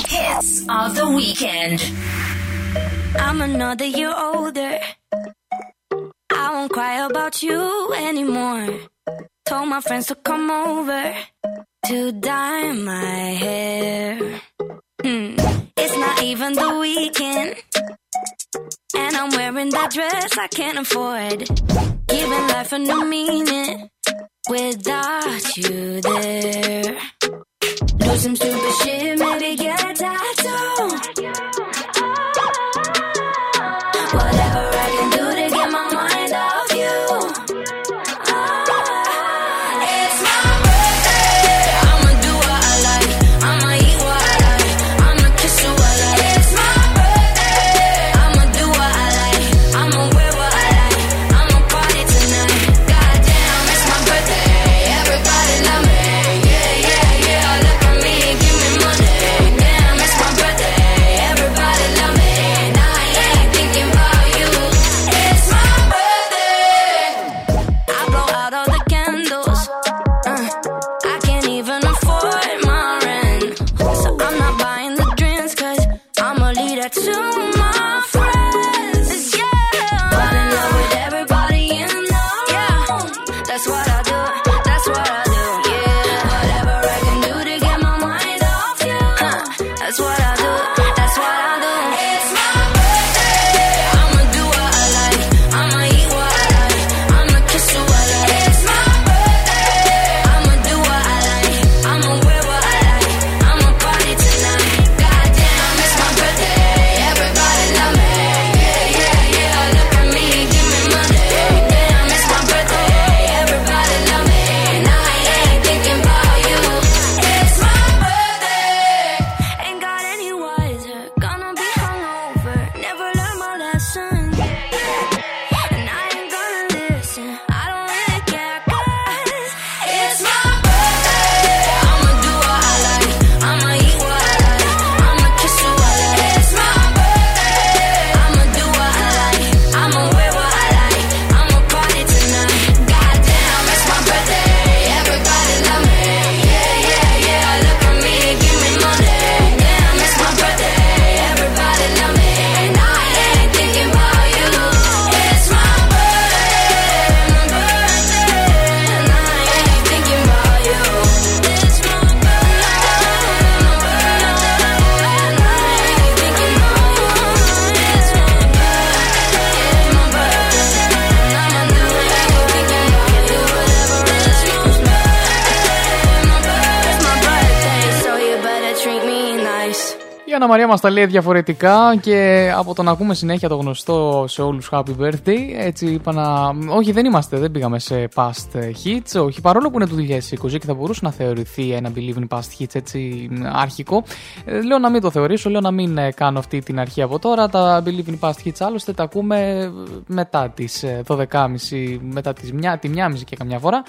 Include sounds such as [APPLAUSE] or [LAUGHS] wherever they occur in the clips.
Hits of the weekend. I'm another year older. I won't cry about you anymore. Told my friends to come over to dye my hair. Hmm. It's not even the weekend. And I'm wearing that dress I can't afford. Giving life a new meaning without you there. Do some stupid shit, maybe get Η Αννα Μαρία μας τα λέει διαφορετικά και από το να ακούμε συνέχεια το γνωστό σε όλους Happy Birthday, έτσι είπα να. Όχι, δεν είμαστε, δεν πήγαμε σε past hits. Όχι, παρόλο που είναι του 2020 και θα μπορούσε να θεωρηθεί ένα Believe in past hits έτσι αρχικό. ε, Λέω να μην το θεωρήσω, λέω να μην ε, κάνω αυτή την αρχή από τώρα. Τα Believe in past hits άλλωστε τα ακούμε μετά τις 12.30, μετά τις μια, τη 1.30 και καμιά φορά.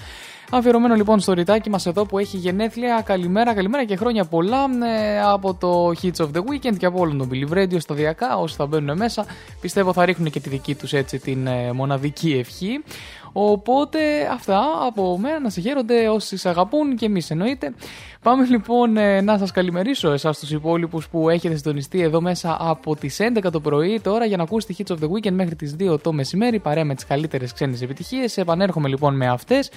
Αφιερωμένο λοιπόν στο ρητάκι μας εδώ που έχει γενέθλια. Καλημέρα, καλημέρα και χρόνια πολλά ε, από το Hits of the Weekend και από όλον τον Believe Radio σταδιακά. Όσοι θα μπαίνουν μέσα, πιστεύω θα ρίχνουν και τη δική τους έτσι την ε, μοναδική ευχή. Οπότε αυτά από μένα να σε χαίρονται όσοι σε αγαπούν και εμείς εννοείται. Πάμε λοιπόν ε, να σας καλημερίσω εσάς τους υπόλοιπους που έχετε συντονιστεί εδώ μέσα από τις 11 το πρωί τώρα για να ακούσετε Hits of the Weekend μέχρι τις 2 το μεσημέρι παρέα με τις καλύτερες ξένες επιτυχίες. Επανέρχομαι λοιπόν με αυτές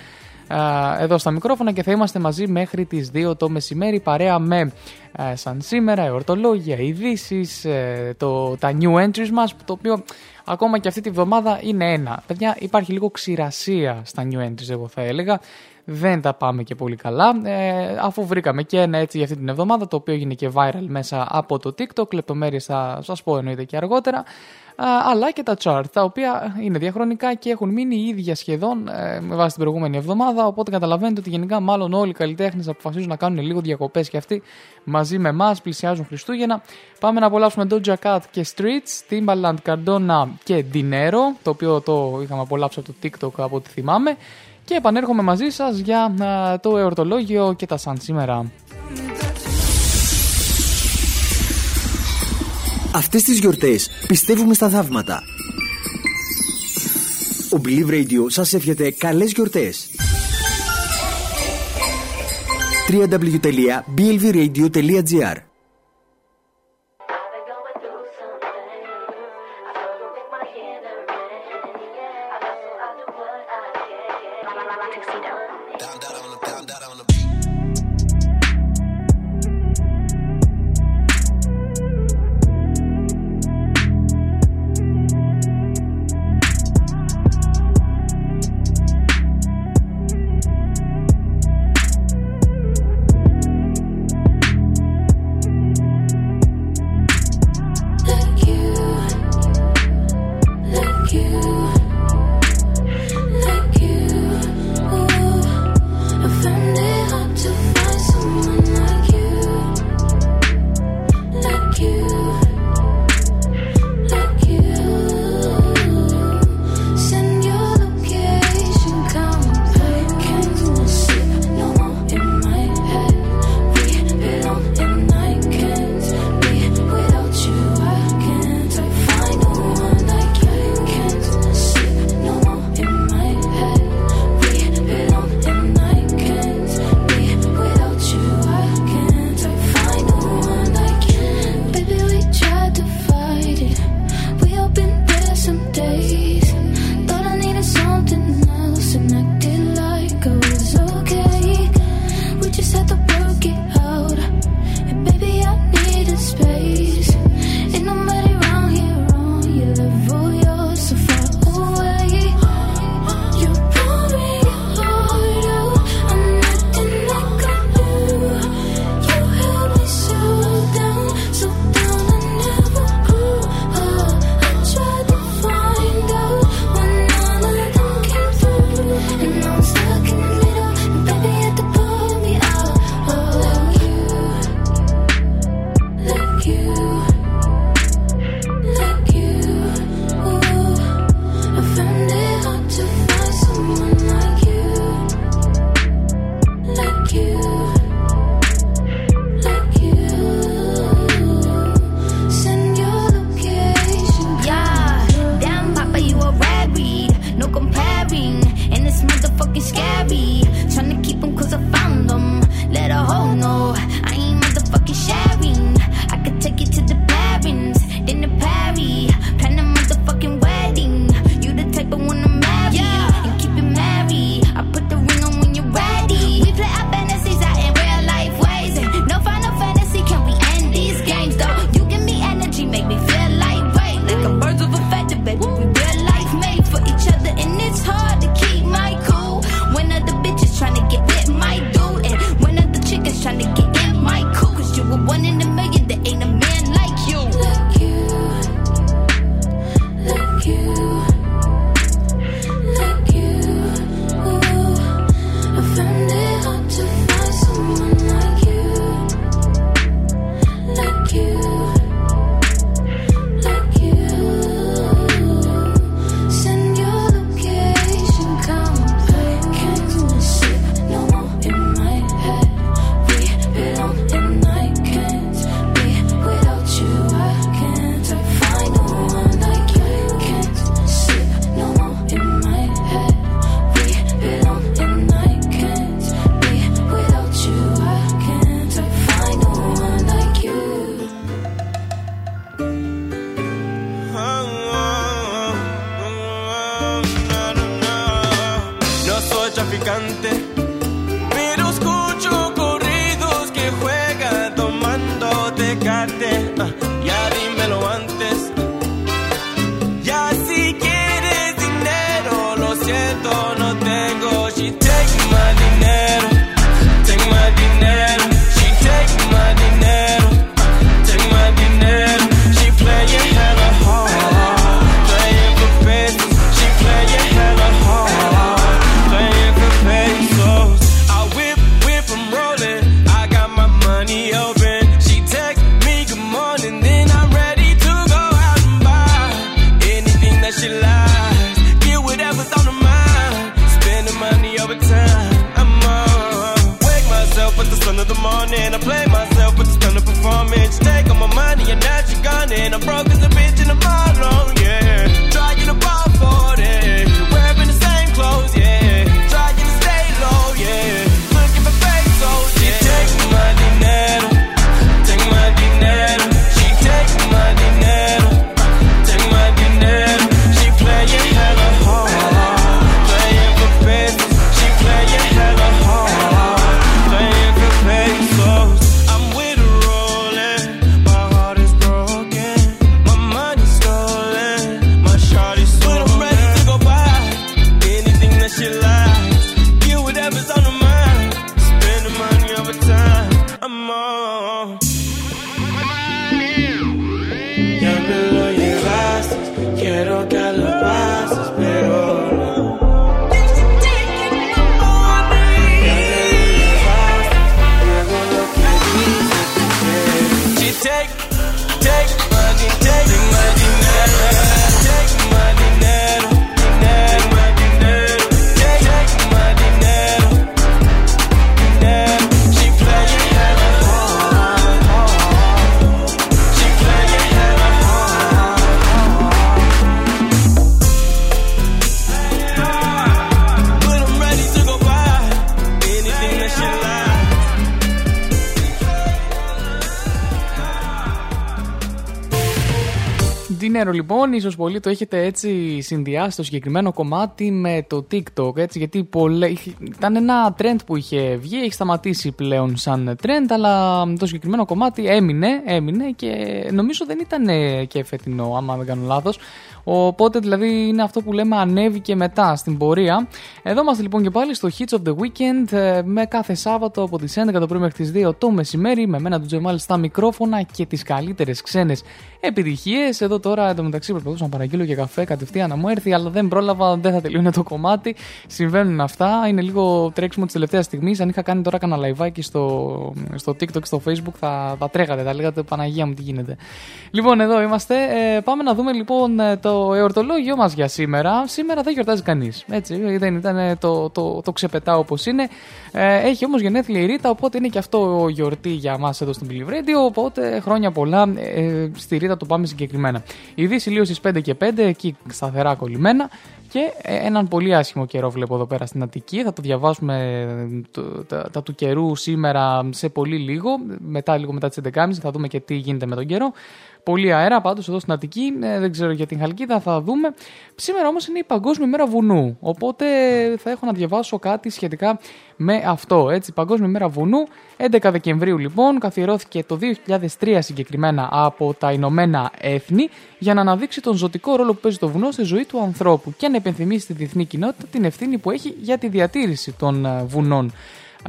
εδώ στα μικρόφωνα και θα είμαστε μαζί μέχρι τις 2 το μεσημέρι παρέα με ε, σαν σήμερα, εορτολόγια, ειδήσεις, ε, το, τα new entries μας το οποίο ακόμα και αυτή τη βδομάδα είναι ένα. Παιδιά υπάρχει λίγο ξηρασία στα new entries εγώ θα έλεγα δεν τα πάμε και πολύ καλά ε, αφού βρήκαμε και ένα έτσι για αυτή την εβδομάδα το οποίο έγινε και viral μέσα από το TikTok λεπτομέρειες θα σας πω εννοείται και αργότερα αλλά και τα chart, τα οποία είναι διαχρονικά και έχουν μείνει ίδια σχεδόν ε, με βάση την προηγούμενη εβδομάδα. Οπότε καταλαβαίνετε ότι γενικά μάλλον όλοι οι καλλιτέχνες αποφασίζουν να κάνουν λίγο διακοπές και αυτοί μαζί με εμάς, πλησιάζουν Χριστούγεννα. Πάμε να απολαύσουμε Doja Cat και Streets, Timbaland, Cardona και Dinero, το οποίο το είχαμε απολαύσει από το TikTok από ό,τι θυμάμαι. Και επανέρχομαι μαζί σας για το εορτολόγιο και τα σαν σήμερα. Αυτές τις γιορτές πιστεύουμε στα θαύματα. Ο Believe Radio σας εύχεται καλές γιορτές. www.blvradio.gr λοιπόν, ίσως πολύ το έχετε έτσι συνδυάσει το συγκεκριμένο κομμάτι με το TikTok. Έτσι, γιατί πολλέ... είχε- ήταν ένα trend που είχε βγει, έχει σταματήσει πλέον σαν trend, αλλά το συγκεκριμένο κομμάτι έμεινε, έμεινε και νομίζω δεν ήταν ε, και φετινό, άμα δεν κάνω λάθος. Οπότε δηλαδή είναι αυτό που λέμε ανέβηκε μετά στην πορεία. Εδώ είμαστε λοιπόν και πάλι στο Hits of the Weekend ε, με κάθε Σάββατο από τις 11 το πρωί μέχρι τις 2 το μεσημέρι με μένα του Τζεμάλ στα μικρόφωνα και τις καλύτερες ξένες επιτυχίες. Εδώ τώρα εντωμεταξύ προσπαθούσα να παραγγείλω και καφέ κατευθείαν να μου έρθει αλλά δεν πρόλαβα, δεν θα τελειώνει το κομμάτι. Συμβαίνουν αυτά, είναι λίγο τρέξιμο της τελευταίας στιγμής. Αν είχα κάνει τώρα κανένα live στο, στο TikTok και στο Facebook θα, θα τρέχατε, θα λέγατε Παναγία μου τι γίνεται. Λοιπόν εδώ είμαστε, ε, πάμε να δούμε λοιπόν ε, το εορτολόγιο μας για σήμερα. Σήμερα δεν γιορτάζει κανείς, έτσι, δεν ήταν ε, το, το, το ξεπετάω όπως είναι. Ε, έχει όμως γενέθλια η Ρίτα, οπότε είναι και αυτό γιορτή για μας εδώ στην Believe Radio, οπότε χρόνια πολλά ε, στη Ρίτα το πάμε συγκεκριμένα. Η Δύση λίγο στις 5 και 5, εκεί σταθερά κολλημένα. Και ε, έναν πολύ άσχημο καιρό βλέπω εδώ πέρα στην Αττική. Θα το διαβάσουμε ε, το- τα, τα του καιρού σήμερα σε πολύ λίγο. Μετά, λίγο μετά τις 11.30 θα δούμε και τι γίνεται με τον καιρό. Πολύ αέρα πάντως εδώ στην Αττική. ε, δεν ξέρω για την Χαλκίδα, θα δούμε. Σήμερα όμως είναι η Παγκόσμια Μέρα Βουνού. Οπότε θα έχω να διαβάσω κάτι σχετικά με αυτό. Έτσι, Παγκόσμια Μέρα Βουνού. 11 Δεκεμβρίου λοιπόν καθιερώθηκε το 2003 συγκεκριμένα από τα Ηνωμένα Έθνη για να αναδείξει τον ζωτικό ρόλο που παίζει το βουνό στη ζωή του ανθρώπου και να υπενθυμίσει στη διεθνή κοινότητα την ευθύνη που έχει για τη διατήρηση των ε, βουνών.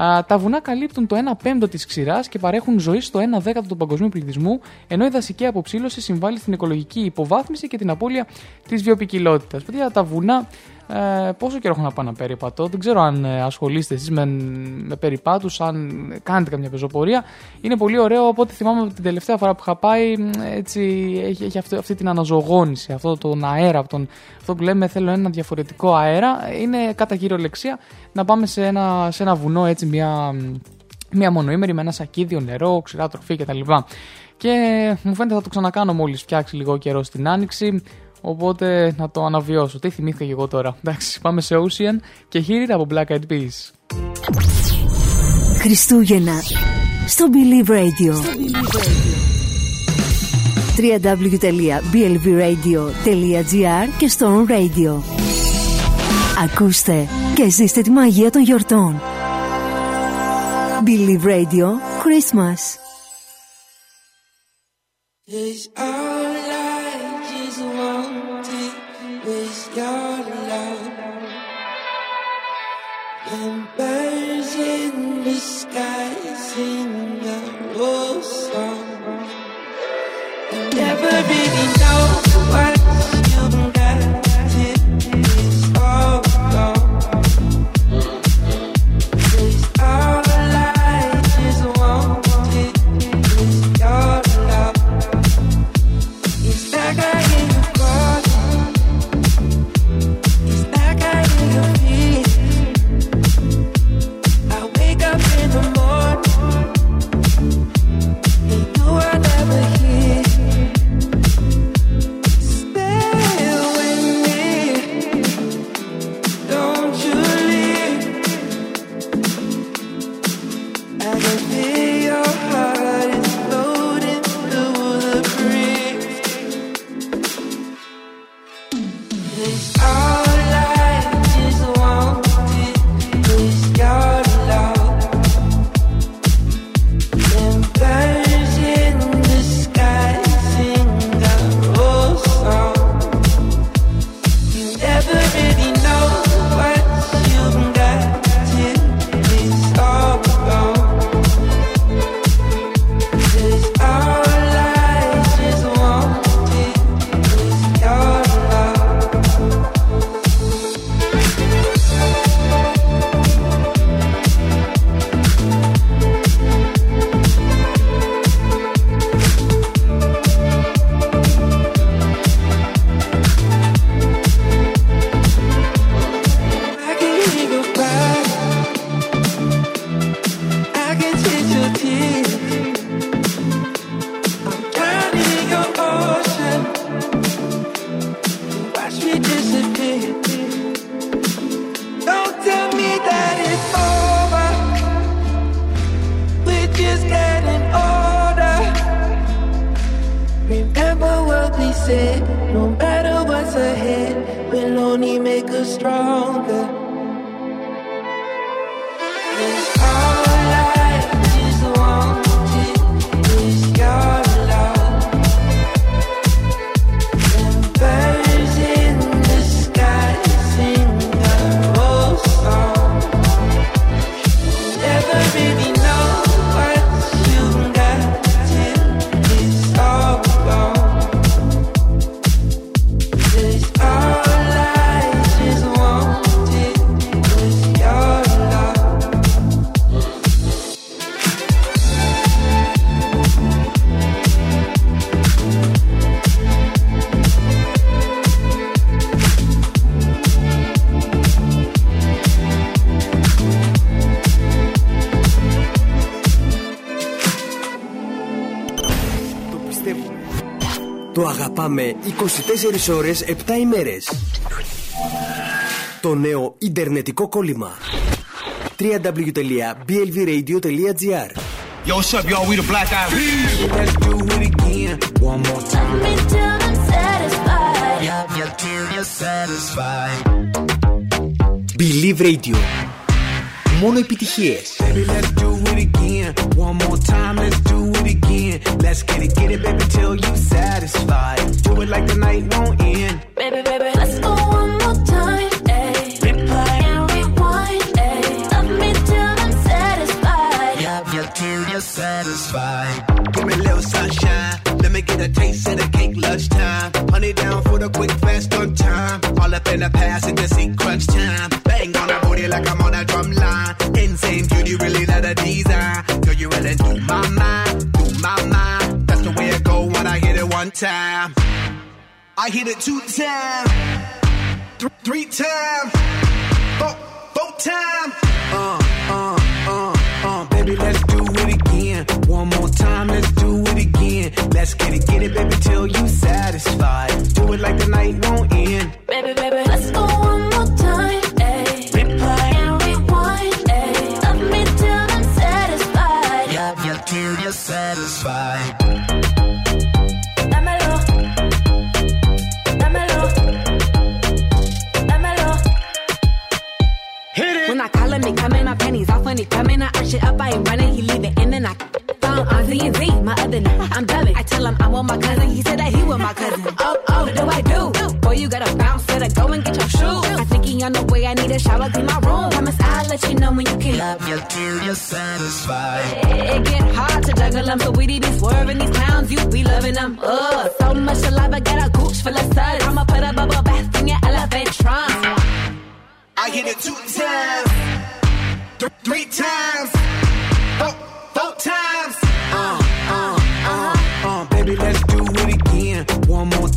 Α, τα βουνά καλύπτουν το 1 πέμπτο της ξηράς και παρέχουν ζωή στο 1 δέκατο του παγκοσμίου πληθυσμού, ενώ η δασική αποψήλωση συμβάλλει στην οικολογική υποβάθμιση και την απώλεια της βιοπικιλότητας. Παιδιά, τα βουνά ε, πόσο καιρό έχω να πάω να περιπατώ; Δεν ξέρω αν ε, ασχολείστε εσείς με, με περιπάτους, αν κάνετε καμιά πεζοπορία. Είναι πολύ ωραίο. Οπότε θυμάμαι ότι την τελευταία φορά που είχα πάει, μ, έτσι έχει, έχει αυτή, αυτή την αναζωογόνηση, αυτό τον αέρα, τον, αυτό που λέμε θέλω ένα διαφορετικό αέρα. Είναι κατά κυριολεξία να πάμε σε ένα, σε ένα βουνό, έτσι μια, μια μονοήμερη με ένα σακίδιο νερό, ξηρά τροφή κτλ. Και μου φαίνεται θα το ξανακάνω μόλις φτιάξει λίγο καιρό στην άνοιξη. Οπότε να το αναβιώσω. Τι θυμήθηκα και εγώ τώρα. Εντάξει, πάμε σε Ocean και Hear It από Black Eyed Peas. Χριστούγεννα στο Believe Radio. www.blvradio.gr και στο On Radio. Ακούστε και ζήστε τη μαγεία των γιορτών. Believe Radio Christmas. Το αγαπάμε 24 ώρες 7 ημέρες. Το νέο ιντερνετικό κόλλημα. www.blvradio.gr Yo, what's up, y'all? We the Black Eyed Peas. Let's do it again one more time. Me till I'm satisfied. Love you till you're satisfied. Believe Radio. Μόνο επιτυχίες. Baby, let's do it again one more time. Let's do it again. Let's get it, get it, baby, till you satisfied. Do it like the night won't end. Baby, baby, let's go one more time. Ay. Replay and rewind. Ay. Love me till I'm satisfied. Love you till you're satisfied. Give me a little sunshine. Let me get a taste of the cake lunchtime. Honey down for the quick fast on time. All up in the past and the sequence time. Bang on the booty like I'm on a drum line. Insane beauty, really not a design. Really do my mind, do my mind. That's the way it go when I hit it one time. I hit it two times, th- three times, four, four times. Uh, uh, uh, uh, baby, let's do it again. One more time, let's do it again. Let's get it, get it, baby, till you satisfied. Do it like the night won't end. Baby, baby, let's go one more time. Satisfied. Dámelo. Dámelo. Dámelo. When I call him, he coming, my panties off when he coming. I arch it up, I ain't running, he leave it, and then I found on Z and Z, my other nigga. I'm dubbing. I tell him I want my cousin, he said that he want my cousin. Oh, oh, what do I do? Boy, you gotta bounce, better go and get your shoes. I think he on the way, I need a shower, clean my room. Promise I'll let you know when you can. Love you till you're satisfied. It get hard to juggle them, so we be swerving these clowns, you be loving them. Ugh, so much saliva, got a gooch full of suds. I'ma put a bubble bath in your elephant trunk. I hit it two times, th- three times, four, four times. Uh, uh, uh, uh, baby, let's do it again. One more time,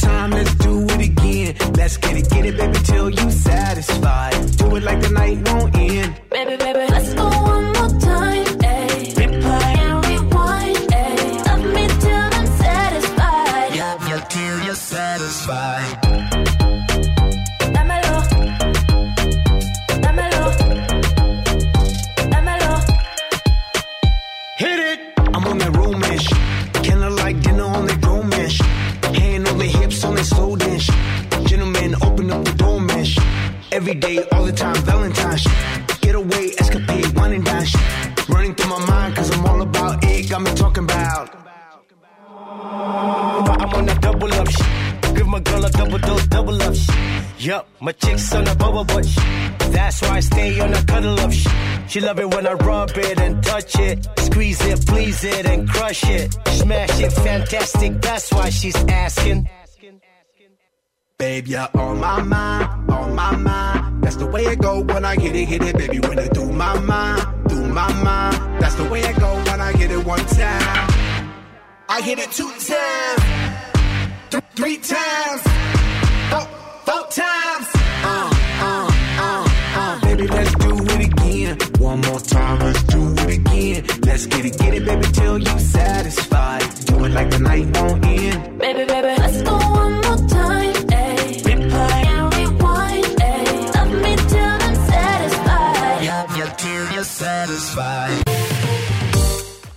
Let's get it, get it, baby, till you satisfied. Do it like the night won't end. Baby, baby, let's go one Every day, all the time, Valentine's. Get away, escapade, wine and dash. Running through my mind, cause I'm all about it. Got me talking about. I'm on that double up shit. Give my girl a double dose, double up shit. Yup, my chick's on a bubble butt. That's why I stay on a cuddle up. She love it when I rub it and touch it. Squeeze it, please it, and crush it. Smash it, fantastic. That's why she's asking. Babe, you're on my mind, on my mind. That's the way it go when I hit it, hit it, baby. When I do my mind, do my mind. That's the way it go when I hit it one time. I hit it two times, th- three times, four, four times. Uh, uh, uh, uh. Baby, let's do it again. One more time, let's do it again. Let's get it, get it, baby, till you satisfied. Do it like the night won't end. Baby, baby, let's go one more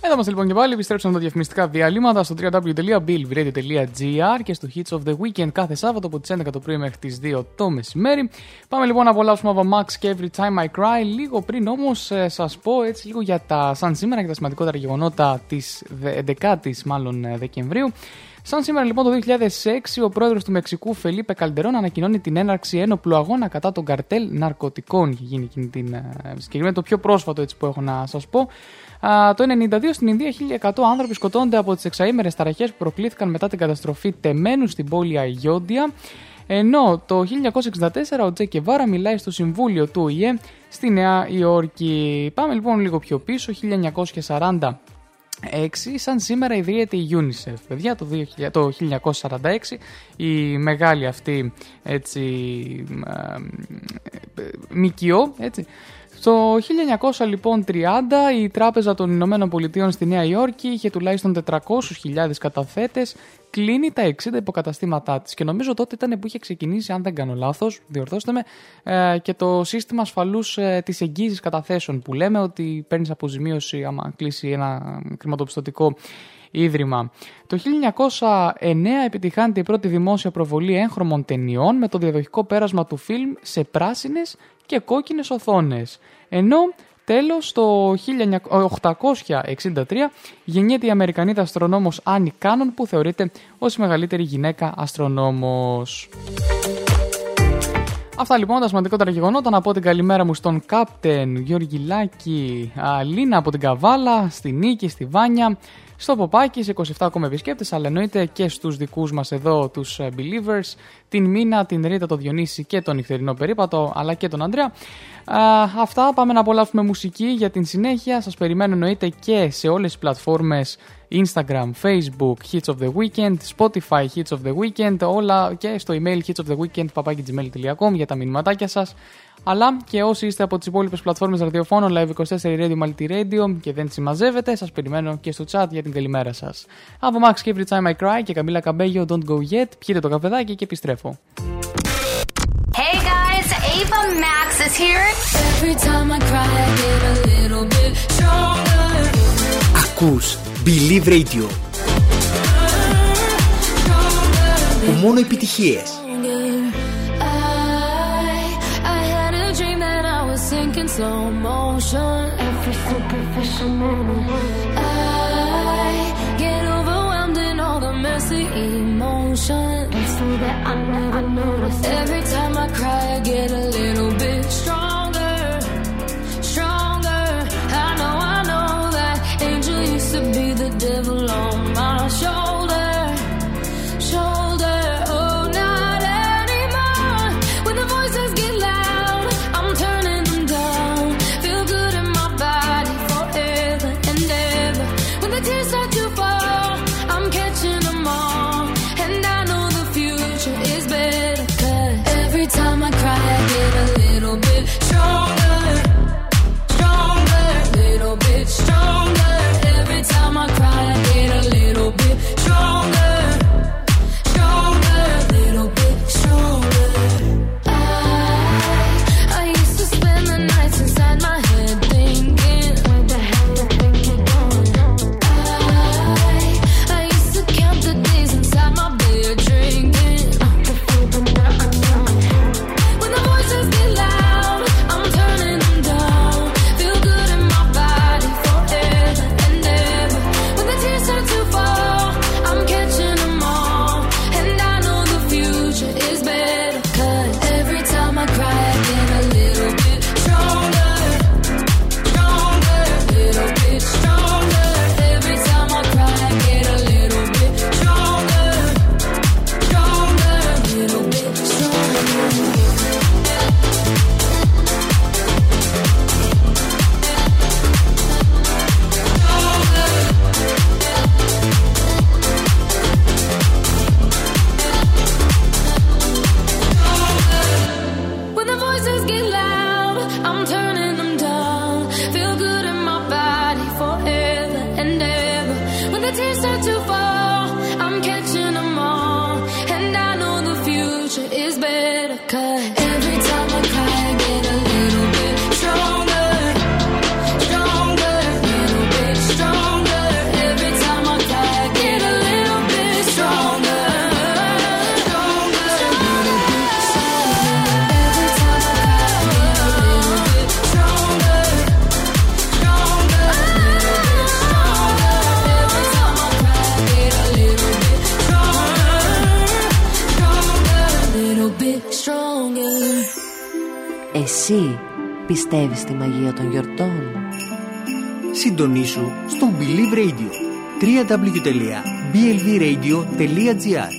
Εδώ μα είμαστε λοιπόν και πάλι. Επιστρέψαμε τα διαφημιστικά διαλύματα στο www.billvradio.gr και στο Hits of the Weekend κάθε Σάββατο από τις 11 το πρωί μέχρι τις 2 το μεσημέρι. Πάμε λοιπόν να απολαύσουμε από Max και Every Time I Cry. Λίγο πριν όμως σας πω έτσι λίγο για τα σαν σήμερα και τα σημαντικότερα γεγονότα της 11η μάλλον ε, Δεκεμβρίου. Σαν σήμερα λοιπόν το 2006, ο πρόεδρος του Μεξικού Φελίπε Καλντερόν ανακοινώνει την έναρξη ένοπλου αγώνα κατά τον καρτέλ ναρκωτικών. Είχε γίνει εκείνη την ε, συγκεκριμένη, το πιο πρόσφατο έτσι που έχω να σας πω. Α, το 1992 στην Ινδία 1100 άνθρωποι σκοτώνται από τις εξαήμερες ταραχές που προκλήθηκαν μετά την καταστροφή τεμένου στην πόλη Αγιόντια. Ενώ το 1964 ο Τζέκε Βάρα μιλάει στο Συμβούλιο του ΟΗΕ στη Νέα Υόρκη. Πάμε λοιπόν λίγο πιο πίσω, 1940 σαν σήμερα ιδρύεται η UNICEF. Παιδιά, το, 2000, το 1946 η μεγάλη αυτή έτσι, ΜΚΟ, έτσι, το 1930 λοιπόν η Τράπεζα των Ηνωμένων Πολιτείων στη Νέα Υόρκη είχε τουλάχιστον 400.000 καταθέτες, κλείνει τα 60 υποκαταστήματά της. Και νομίζω τότε ήταν που είχε ξεκινήσει, αν δεν κάνω λάθος, διορθώστε με, ε, και το σύστημα ασφαλούς ε, της εγγύησης καταθέσεων που λέμε ότι παίρνεις αποζημίωση άμα κλείσει ένα χρηματοπιστωτικό ίδρυμα. Το 1909 επιτυγχάνεται η πρώτη δημόσια προβολή έγχρωμων ταινιών με το διαδοχικό πέρασμα του φιλμ σε πράσινες και κόκκινες οθόνες. Ενώ τέλος το 1863 γεννιέται η Αμερικανίδα αστρονόμος Άννη Κάνον που θεωρείται ως η μεγαλύτερη γυναίκα αστρονόμος. Αυτά λοιπόν τα σημαντικότερα γεγονότα. Να πω την καλημέρα μου στον Captain Γιώργη Λάκη, Αλίνα από την Καβάλα, στη Νίκη, στη Βάνια, στο Ποπάκι, σε 27 ακόμα επισκέπτες, αλλά εννοείται και στους δικούς μας εδώ, τους ε, Believers, την Μίνα, την Ρίτα, τον Διονύση και τον νυχτερινό περίπατο, αλλά και τον Ανδρέα. αυτά, πάμε να απολαύσουμε μουσική για την συνέχεια. Σας περιμένω εννοείται και σε όλες τις πλατφόρμες Instagram, Facebook, Hits of the Weekend, Spotify, Hits of the Weekend, όλα και στο email hitsoftheweekend.gmail.com για τα μηνυματάκια σας αλλά και όσοι είστε από τις υπόλοιπες πλατφόρμες ραδιοφώνων Live24 Radio, Multi Radio και δεν συμμαζεύετε, σας περιμένω και στο chat για την καλημέρα σας. Από Max και Every Time I Cry και Καμίλα Καμπέγιο, Don't Go Yet, πιείτε το καφεδάκι και επιστρέφω. Hey guys, Ava Max is here. Every time I cry, I get a little bit stronger. Ακούς Believe Radio. Που μόνο επιτυχίες. Slow motion. Every superficial moment. I get overwhelmed in all the messy emotions. So that I never noticed. Every time I cry, I get a little Συντονίσου στο Believe Radio www.blvradio.gr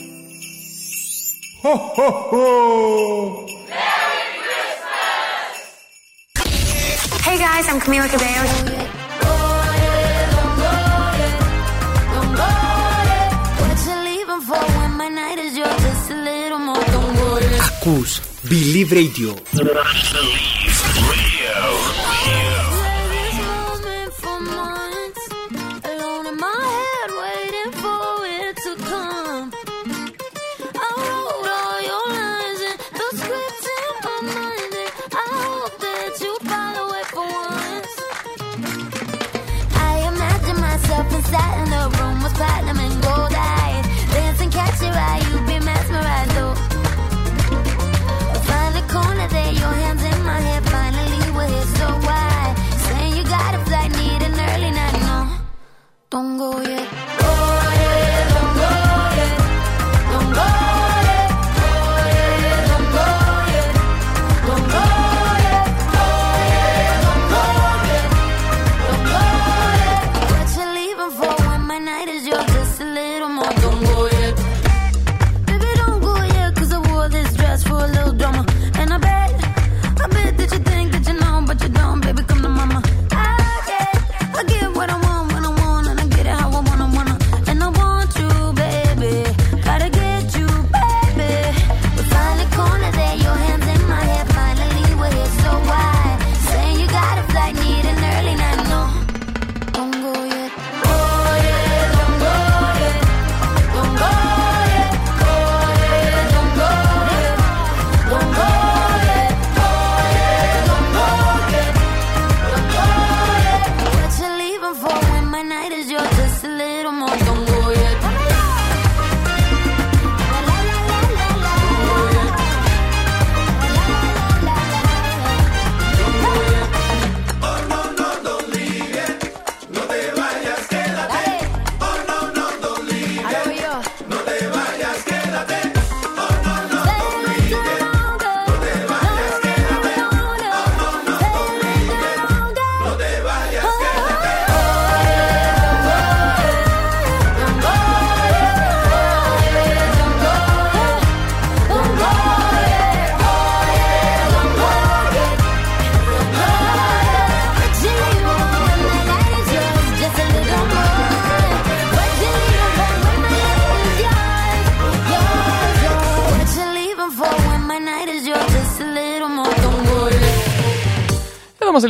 Hey guys, I'm Camila Cabello. What you leaving for when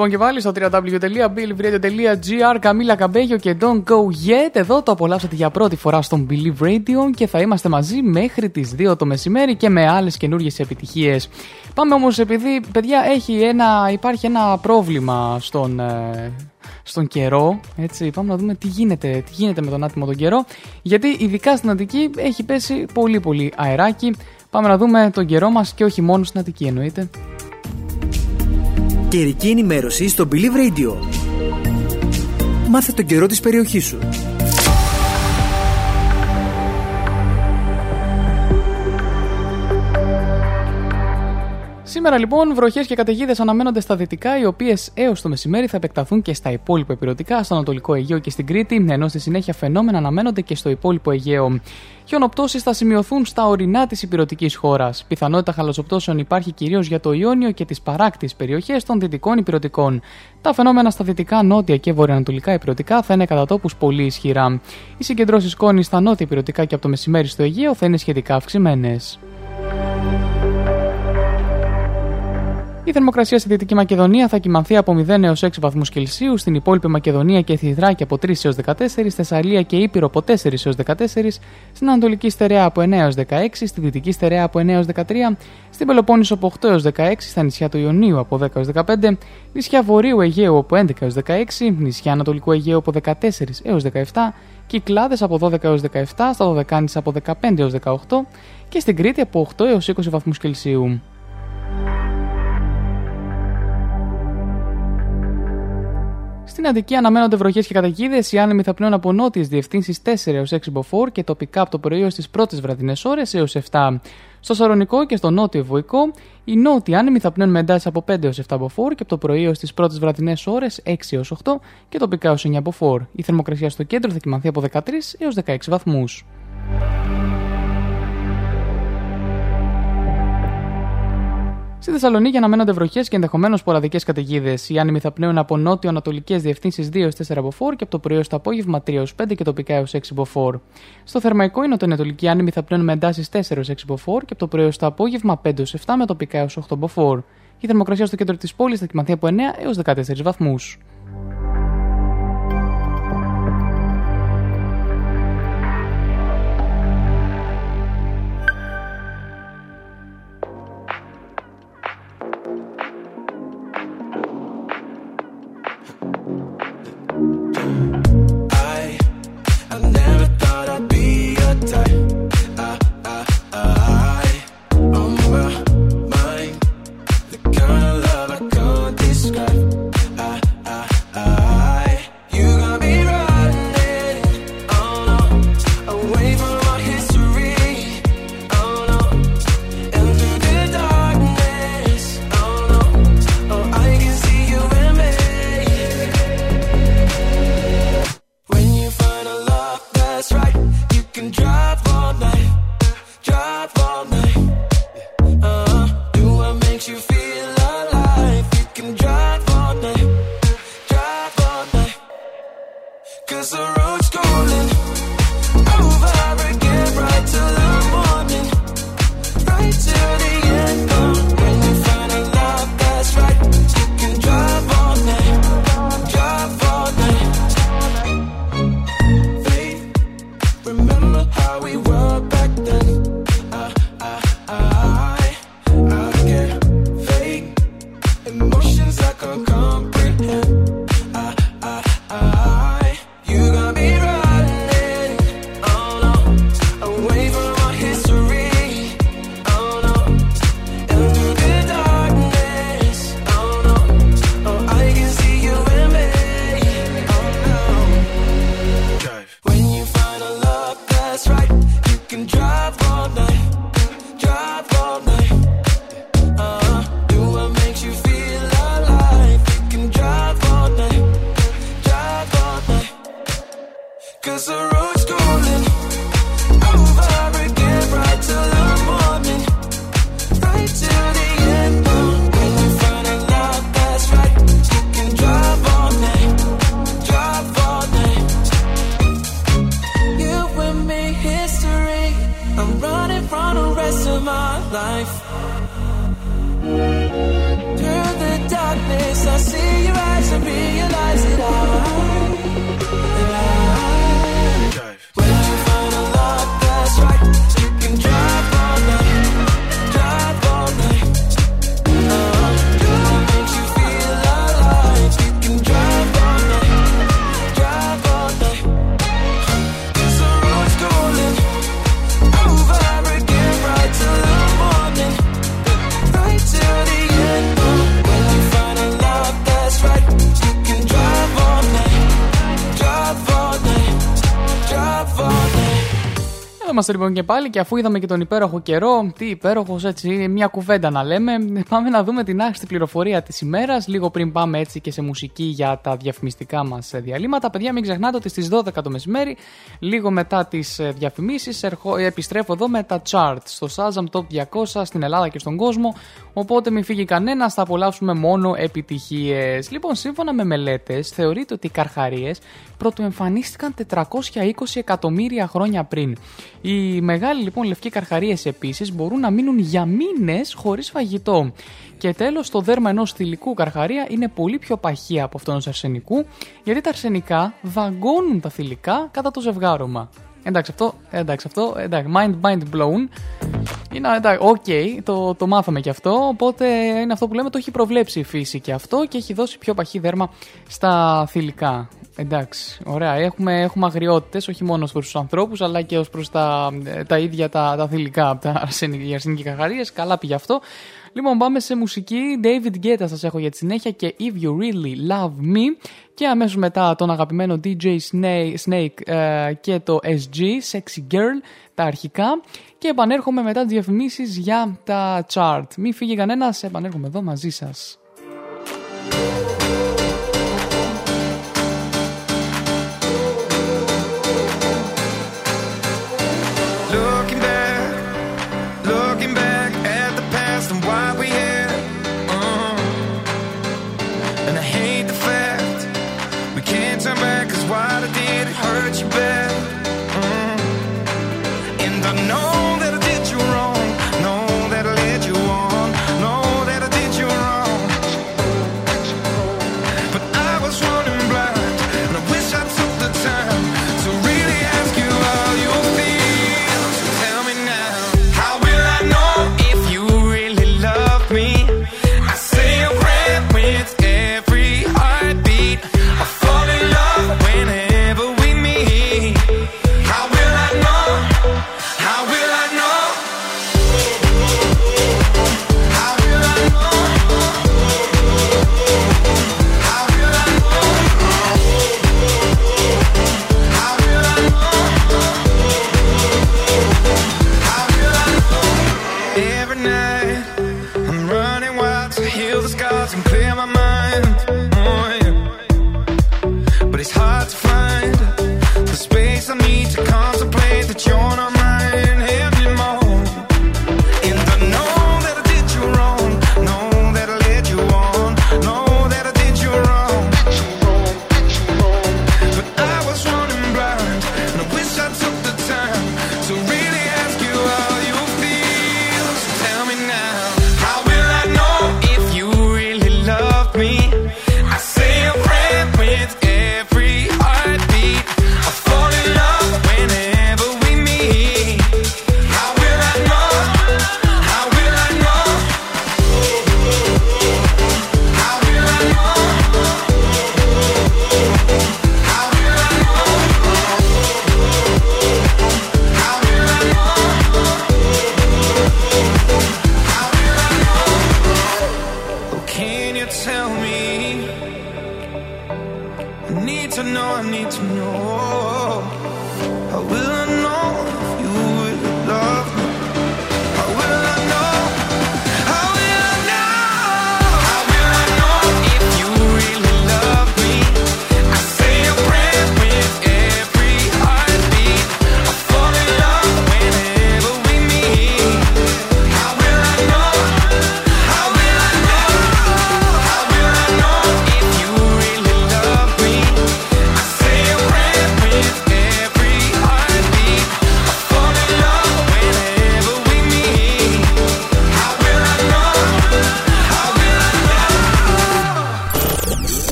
λοιπόν και πάλι στο www.billivradio.gr Καμίλα Καμπέγιο και Don't Go Yet. Εδώ το απολαύσατε για πρώτη φορά στον Believe Radio και θα είμαστε μαζί μέχρι τις 2 το μεσημέρι και με άλλες καινούργιες επιτυχίες. Πάμε όμως επειδή, παιδιά, έχει ένα, υπάρχει ένα πρόβλημα στον, ε, στον καιρό. Έτσι, πάμε να δούμε τι γίνεται, τι γίνεται με τον άτιμο τον καιρό. Γιατί ειδικά στην Αττική έχει πέσει πολύ πολύ αεράκι. Πάμε να δούμε τον καιρό μας και όχι μόνο στην Αττική εννοείται. Καιρική ενημέρωση στο Believe Radio. Μάθε τον καιρό της περιοχής σου Σήμερα λοιπόν βροχές και καταιγίδες αναμένονται στα δυτικά, οι οποίες έως το μεσημέρι θα επεκταθούν και στα υπόλοιπα υπηρετικά, στο Ανατολικό Αιγαίο και στην Κρήτη, ενώ στη συνέχεια φαινόμενα αναμένονται και στο υπόλοιπο Αιγαίο. Χιονοπτώσεις θα σημειωθούν στα ορεινά της υπηρετικής χώρας. Πιθανότητα χαλασοπτώσεων υπάρχει κυρίως για το Ιόνιο και τις παράκτη περιοχές των δυτικών υπηρετικών. Τα φαινόμενα στα δυτικά, νότια και βορειοανατολικά υπηρετικά θα είναι κατά τόπους πολύ ισχυρά. Οι συγκεντρώσεις σκόνη στα νότια υπηρετικά και από το μεσημέρι στο Αιγαίο θα είναι σχετικά αυξημένες. Η θερμοκρασία στη Δυτική Μακεδονία θα κοιμανθεί από 0 έως 6 βαθμούς Κελσίου, στην υπόλοιπη Μακεδονία και Θηδράκη από 3 έως 14, Θεσσαλία και Ήπειρο από 4 έως 14, στην Ανατολική Στερεά από 9 έως 16, στη Δυτική Στερεά από 9 έως 13, στην Πελοπόννησο από 8 έως 16, στα νησιά του Ιωνίου από 10 έως 15, νησιά Βορείου Αιγαίου από 11 έως 16, νησιά Ανατολικού Αιγαίου από 14 έως 17, Κυκλάδες από 12 έως 17, στα Δωδεκάνησα από 15 έως 18 και στην Κρήτη από 8 έως 20 βαθμούς Κελσίου. Στην Αττική αναμένονται βροχές και καταιγίδες. Οι άνεμοι θα πνέουν από νότιες διευθύνσεις 4 έως 6 μποφόρ και τοπικά από το πρωί ω τις πρώτες βραδινές ώρες έως 7. Στο Σαρονικό και στο νότιο Βουϊκό, οι νότιοι άνεμοι θα πνέουν με εντάσεις από 5 έως 7 μποφόρ και από το πρωί ω τις πρώτες βραδινές ώρες 6 έως 8 και τοπικά ω 9 μποφόρ. Η θερμοκρασία στο κέντρο θα κοιμανθεί από 13 έως 16 βαθμούς. Στη Θεσσαλονίκη αναμένονται βροχές και ενδεχομένως ποραδικέ καταιγίδες. Οι άνεμοι θα πνέουν από νότιο-ανατολικές διευθύνσεις 2 4 μποφόρ και από το πρωί το απόγευμα 3 5 και τοπικά έως 6 μποφόρ. Στο Θερμαϊκό, οι νοτιοανατολικοί άνεμοι θα πνέουν με εντάσεις 4 6 μποφόρ και από το πρωί το απόγευμα 5 7 με τοπικά έως 8 μποφόρ. Η θερμοκρασία στο κέντρο της πόλης θα κοιμαθεί από 9 έως 14 βαθμούς. Είμαστε λοιπόν και πάλι και αφού είδαμε και τον υπέροχο καιρό, τι υπέροχος έτσι, μια κουβέντα να λέμε, [LAUGHS] πάμε να δούμε την άξιτη πληροφορία της ημέρας. Λίγο πριν πάμε έτσι και σε μουσική για τα διαφημιστικά μας διαλύματα. Παιδιά, μην ξεχνάτε ότι στις 12 το μεσημέρι, λίγο μετά τις διαφημίσεις, επιστρέφω εδώ με τα chart στο Shazam Top 200 στην Ελλάδα και στον κόσμο. Οπότε μην φύγει κανένας, θα απολαύσουμε μόνο επιτυχίες. Λοιπόν, σύμφωνα με μελέτες, θεωρείται ότι οι καρχαρίες πρωτοεμφανίστηκαν 420 εκατομμύρια χρόνια πριν. Οι μεγάλοι λοιπόν λευκοί καρχαρίες επίσης μπορούν να μείνουν για μήνες χωρίς φαγητό. Και τέλος, το δέρμα ενός θηλυκού καρχαρία είναι πολύ πιο παχύ από αυτόν του αρσενικού, γιατί τα αρσενικά δαγκώνουν τα θηλυκά κατά το ζευγάρωμα. Εντάξει αυτό, εντάξει αυτό, εντάξει, mind, mind blown. Είναι, εντάξει, οκ, το, το μάθαμε και αυτό, οπότε είναι αυτό που λέμε, το έχει προβλέψει η φύση και αυτό και έχει δώσει πιο παχύ δέρμα στα θηλυκά. Εντάξει, ωραία. Έχουμε, έχουμε όχι μόνο προς τους ανθρώπους, αλλά και ως προς τα, ε, τα ίδια τα, τα θηλυκά, τα αρσενική καχαρίες. Καλά πήγε αυτό. Λοιπόν, πάμε σε μουσική. David Guetta σας έχω για τη συνέχεια και If You Really Love Me και αμέσως μετά τον αγαπημένο DJ Snake, Snake και το SG, Sexy Girl, τα αρχικά και επανέρχομαι μετά τις διαφημίσεις για τα chart. Μην φύγει κανένας, επανέρχομαι εδώ μαζί σας.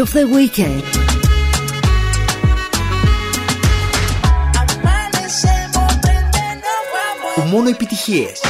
of the Weekend. Μόνο επιτυχίες.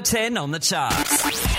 Number 10 on the charts.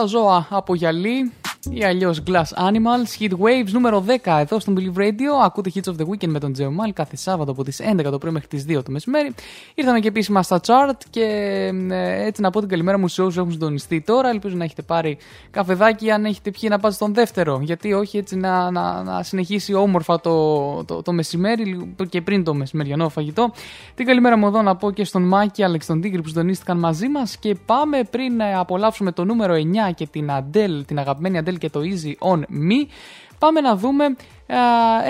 Τα ζώα από γυαλί ή αλλιώς Glass Animals, Heat Waves νούμερο 10 εδώ στο Believe Radio. Ακούτε Hits of the Weekend με τον Τζέο Μάλ κάθε Σάββατο από τις 11 το πρωί μέχρι τις 2 το μεσημέρι. Ήρθαμε και επίσημα στα chart και ε, έτσι να πω την καλημέρα μου σε όσους έχουν συντονιστεί τώρα. Ελπίζω να έχετε πάρει καφεδάκι αν έχετε πιει να πάτε στον δεύτερο. Γιατί όχι έτσι να, να, να συνεχίσει όμορφα το, το, το μεσημέρι και πριν το μεσημεριανό φαγητό. Την καλημέρα μου εδώ να πω και στον Μάκη αλλά και στον Τίγκρι που συντονίστηκαν μαζί μας και πάμε πριν ε, απολαύσουμε το νούμερο 9 και την Αντέλ, την αγαπημένη Αντέλ και το Easy on Me. Πάμε να δούμε ε,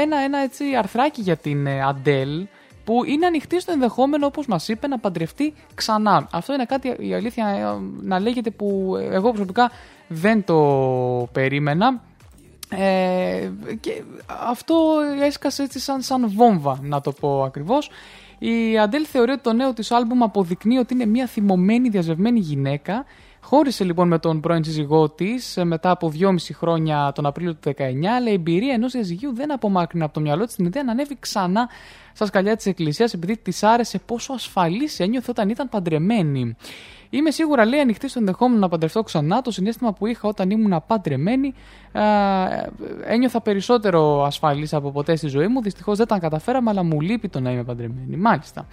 ένα, ένα έτσι αρθράκι για την Αντέλ που είναι ανοιχτή στο ενδεχόμενο, όπως μας είπε, να παντρευτεί ξανά. Αυτό είναι κάτι, η αλήθεια, ε, να λέγεται που εγώ προσωπικά δεν το περίμενα. Ε, και αυτό έσκασε έτσι σαν, σαν βόμβα, να το πω ακριβώς. Η Αντέλ θεωρεί ότι το νέο της άλμπουμ αποδεικνύει ότι είναι μια θυμωμένη, διαζευμένη γυναίκα Χώρισε λοιπόν με τον πρώην σύζυγό της μετά από 2,5 χρόνια τον Απρίλιο του 19, αλλά η εμπειρία ενός διαζυγίου δεν απομάκρυνε από το μυαλό της την ιδέα να ανέβει ξανά στα σκαλιά της Εκκλησίας επειδή της άρεσε πόσο ασφαλής ένιωθε όταν ήταν παντρεμένη. Είμαι σίγουρα, λέει, ανοιχτή στο ενδεχόμενο να παντρευτώ ξανά. Το συνέστημα που είχα όταν ήμουν παντρεμένη ένιωθα περισσότερο ασφαλής από ποτέ στη ζωή μου. Δυστυχώς δεν τα καταφέραμε, αλλά μου λείπει το να είμαι παντρεμένη. Μάλιστα.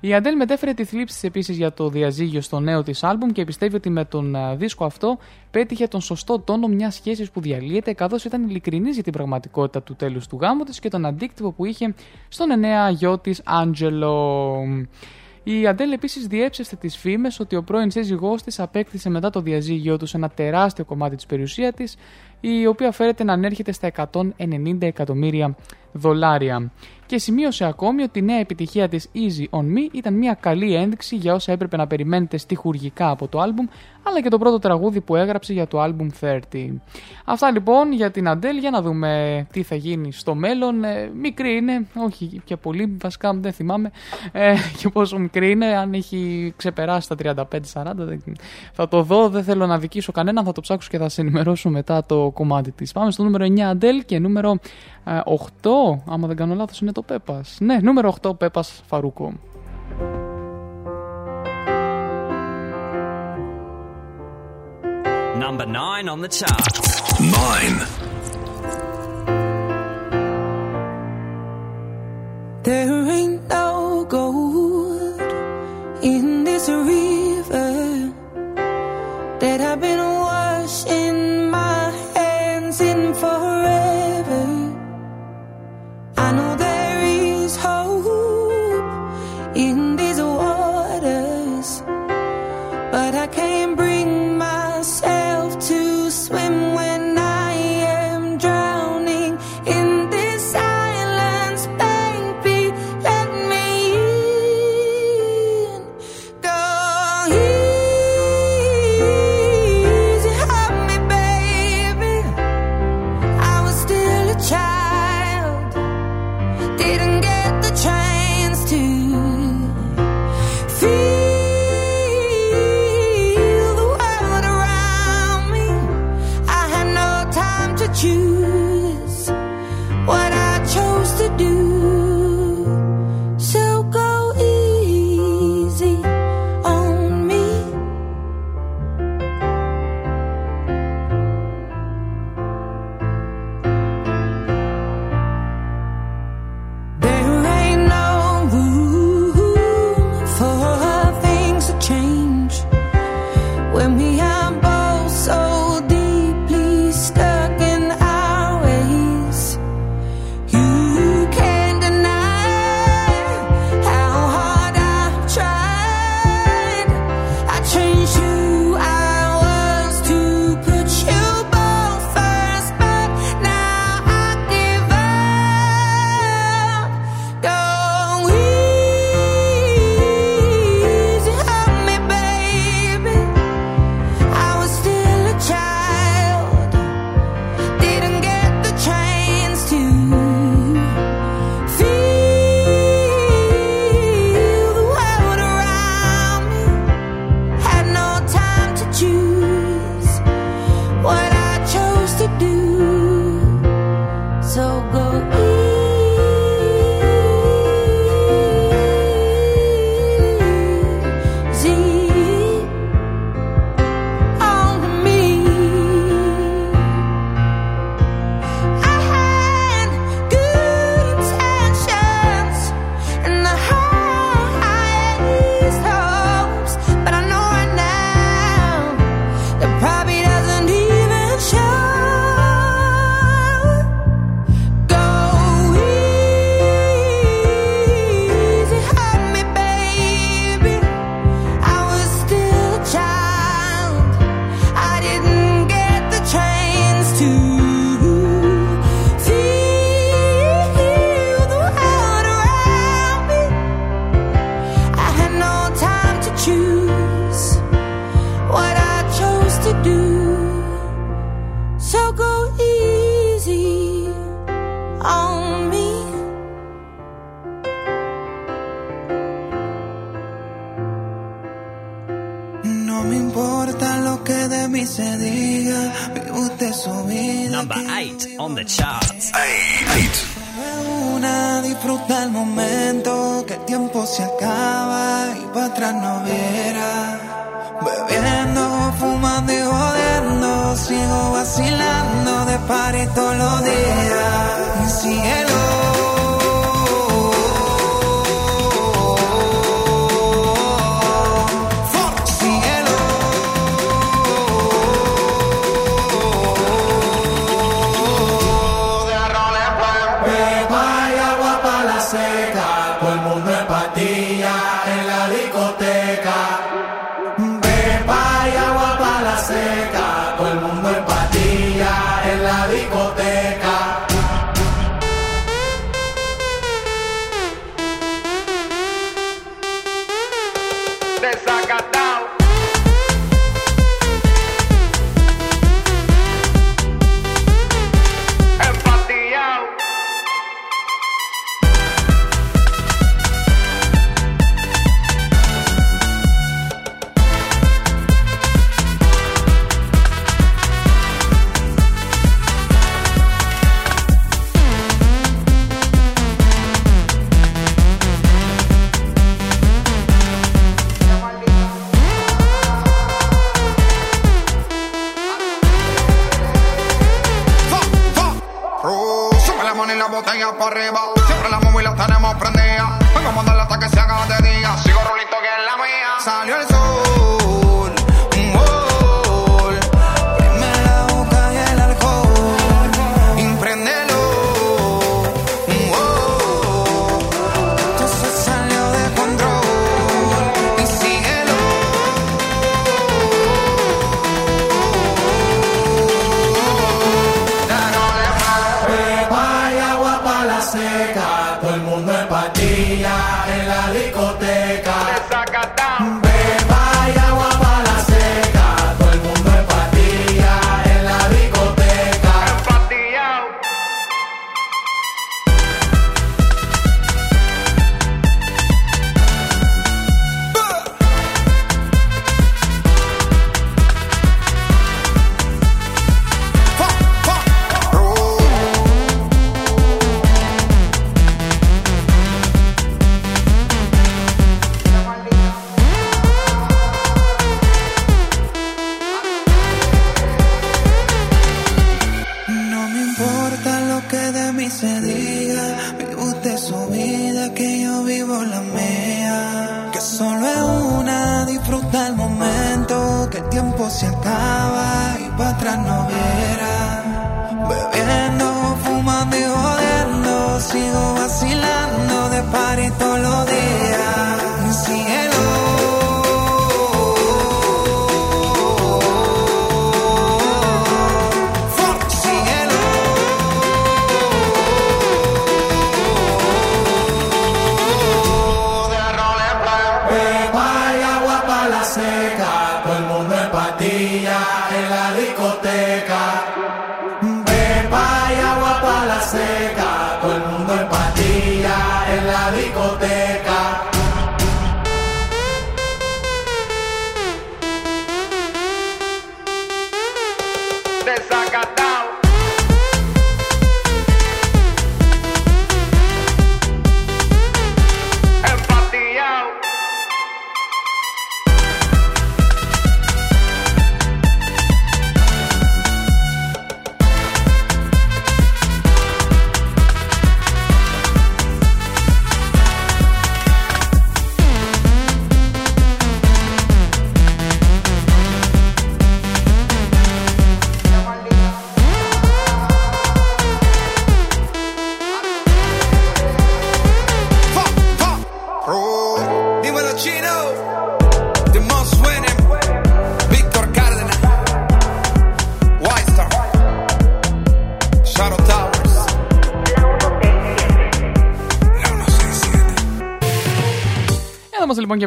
Η Αντέλ μετέφερε τη θλίψη τη επίσης για το διαζύγιο στο νέο της άλμπουμ και πιστεύει ότι με τον δίσκο αυτό πέτυχε τον σωστό τόνο μιας σχέσης που διαλύεται, καθώς ήταν ειλικρινής για την πραγματικότητα του τέλους του γάμου της και τον αντίκτυπο που είχε στον εννέα γιο της Άντζελο. Η Αντέλ επίσης διέψευσε τις φήμες ότι ο πρώην σύζυγός της απέκτησε μετά το διαζύγιο του ένα τεράστιο κομμάτι της περιουσίας της, η οποία φέρεται να ανέρχεται στα 190 εκατομμύρια δολάρια. Και σημείωσε ακόμη ότι η νέα επιτυχία της Easy On Me ήταν μια καλή ένδειξη για όσα έπρεπε να περιμένετε στοιχουργικά από το άλμπουμ, αλλά και το πρώτο τραγούδι που έγραψε για το άλμπουμ 30. Αυτά λοιπόν για την Αντέλ, για να δούμε τι θα γίνει στο μέλλον. Ε, μικρή είναι, όχι και πολύ, βασικά δεν θυμάμαι ε, και πόσο μικρή είναι, αν έχει ξεπεράσει τα 35-40, θα το δω, δεν θέλω να δικήσω κανέναν, θα το ψάξω και θα σε ενημερώσω μετά το κομμάτι της. Πάμε στο νούμερο 9 Αντέλ και νούμερο 8, άμα δεν κάνω λάθος, είναι το Πέπας. Ναι, νούμερο 8 Πέπας Φαρούκο. Number 9 on the chart. 9. There ain't no gold in this river that I've been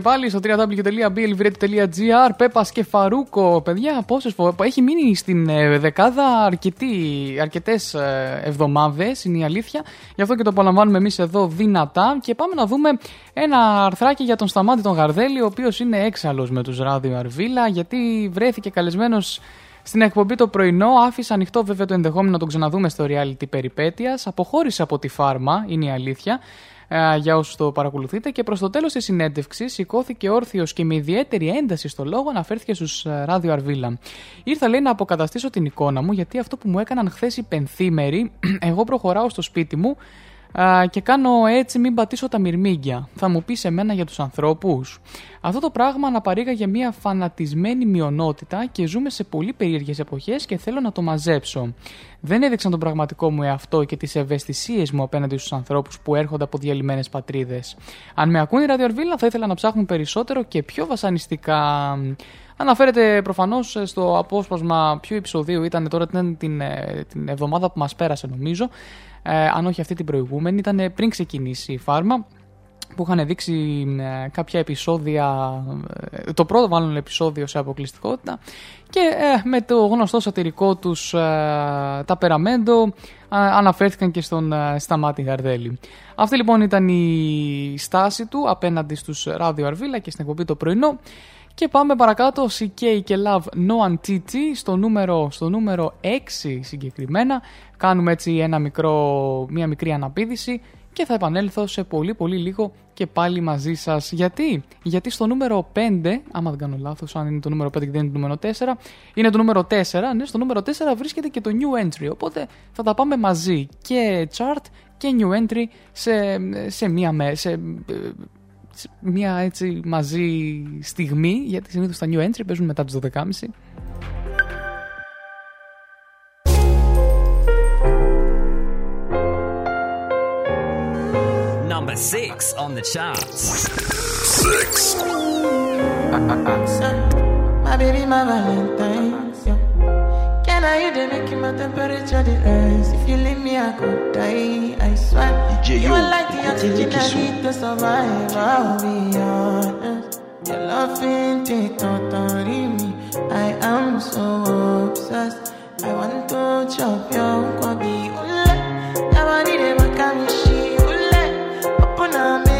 πάλι στο www.blvred.gr Πέπας και Φαρούκο. Παιδιά, πόσες φορέ. Έχει μείνει στην ε, δεκάδα αρκετές εβδομάδες, είναι η αλήθεια. Γι' αυτό και το απολαμβάνουμε εμείς εδώ δυνατά. Και πάμε να δούμε ένα αρθράκι για τον Σταμάτη τον Γαρδέλη, ο οποίος είναι έξαλλος με τους Ράδιο Αρβίλα, γιατί βρέθηκε καλεσμένος στην εκπομπή το πρωινό. Άφησε ανοιχτό βέβαια το ενδεχόμενο να τον ξαναδούμε στο reality περιπέτειας. Αποχώρησε από τη φάρμα, είναι η αλήθεια ε, για όσους το παρακολουθείτε. Και προς το τέλος της συνέντευξης σηκώθηκε όρθιος και με ιδιαίτερη ένταση στο λόγο αναφέρθηκε στους Ράδιο Αρβίλα. Ήρθα λέει να αποκαταστήσω την εικόνα μου γιατί αυτό που μου έκαναν χθες οι πενθήμεροι, [CLEARS THROAT] εγώ προχωράω στο σπίτι μου Α, και κάνω έτσι μην πατήσω τα μυρμήγκια. Θα μου πεις εμένα για τους ανθρώπους. Αυτό το πράγμα αναπαρήγαγε μια φανατισμένη μειονότητα και ζούμε σε πολύ περίεργες εποχές και θέλω να το μαζέψω. Δεν έδειξαν τον πραγματικό μου εαυτό και τις ευαισθησίες μου απέναντι στους ανθρώπους που έρχονται από διαλυμένες πατρίδες. Αν με ακούνε η ραδιορβίλα θα ήθελα να ψάχνουν περισσότερο και πιο βασανιστικά. Αναφέρεται προφανώς στο απόσπασμα ποιο επεισοδίου ήταν τώρα την, την, την εβδομάδα που μας πέρασε, νομίζω ε, αν όχι αυτή την προηγούμενη, ήταν πριν ξεκινήσει η φάρμα που είχαν δείξει ε, κάποια επεισόδια, ε, το πρώτο μάλλον επεισόδιο σε αποκλειστικότητα και ε, με το γνωστό σατυρικό τους τα περαμέντο αναφέρθηκαν και στον Σταμάτη Γαρδέλη. Αυτή λοιπόν ήταν η στάση του απέναντι στους Ράδιο Αρβίλα και στην εκπομπή το πρωινό και πάμε παρακάτω, CK και Love No Antiti στο νούμερο, στο νούμερο 6 συγκεκριμένα. Κάνουμε έτσι ένα μικρό, μια μικρή αναπήδηση και θα επανέλθω σε πολύ πολύ λίγο και πάλι μαζί σας. Γιατί; Γιατί στο νούμερο 5, άμα δεν κάνω λάθος, αν είναι το νούμερο 5 και δεν είναι το νούμερο 4, είναι το νούμερο 4, ναι, στο νούμερο 4 βρίσκεται και το new entry, οπότε θα τα πάμε μαζί και chart και new entry σε, σε μία, σε, μια έτσι μαζί στιγμή, γιατί συνήθως τα new entry παίζουν μετά τους 12.30. six on the charts. Six. My baby, my Valentine's. Yeah. Can I hear the making my temperature the rise? If you leave me, I could die. I swear. you are like the oxygen I need to survive. I'll be honest. Your love ain't it totally me. I am so obsessed. I want to chop your kwabi. Ule, yabani de makamishi. Ule, open up.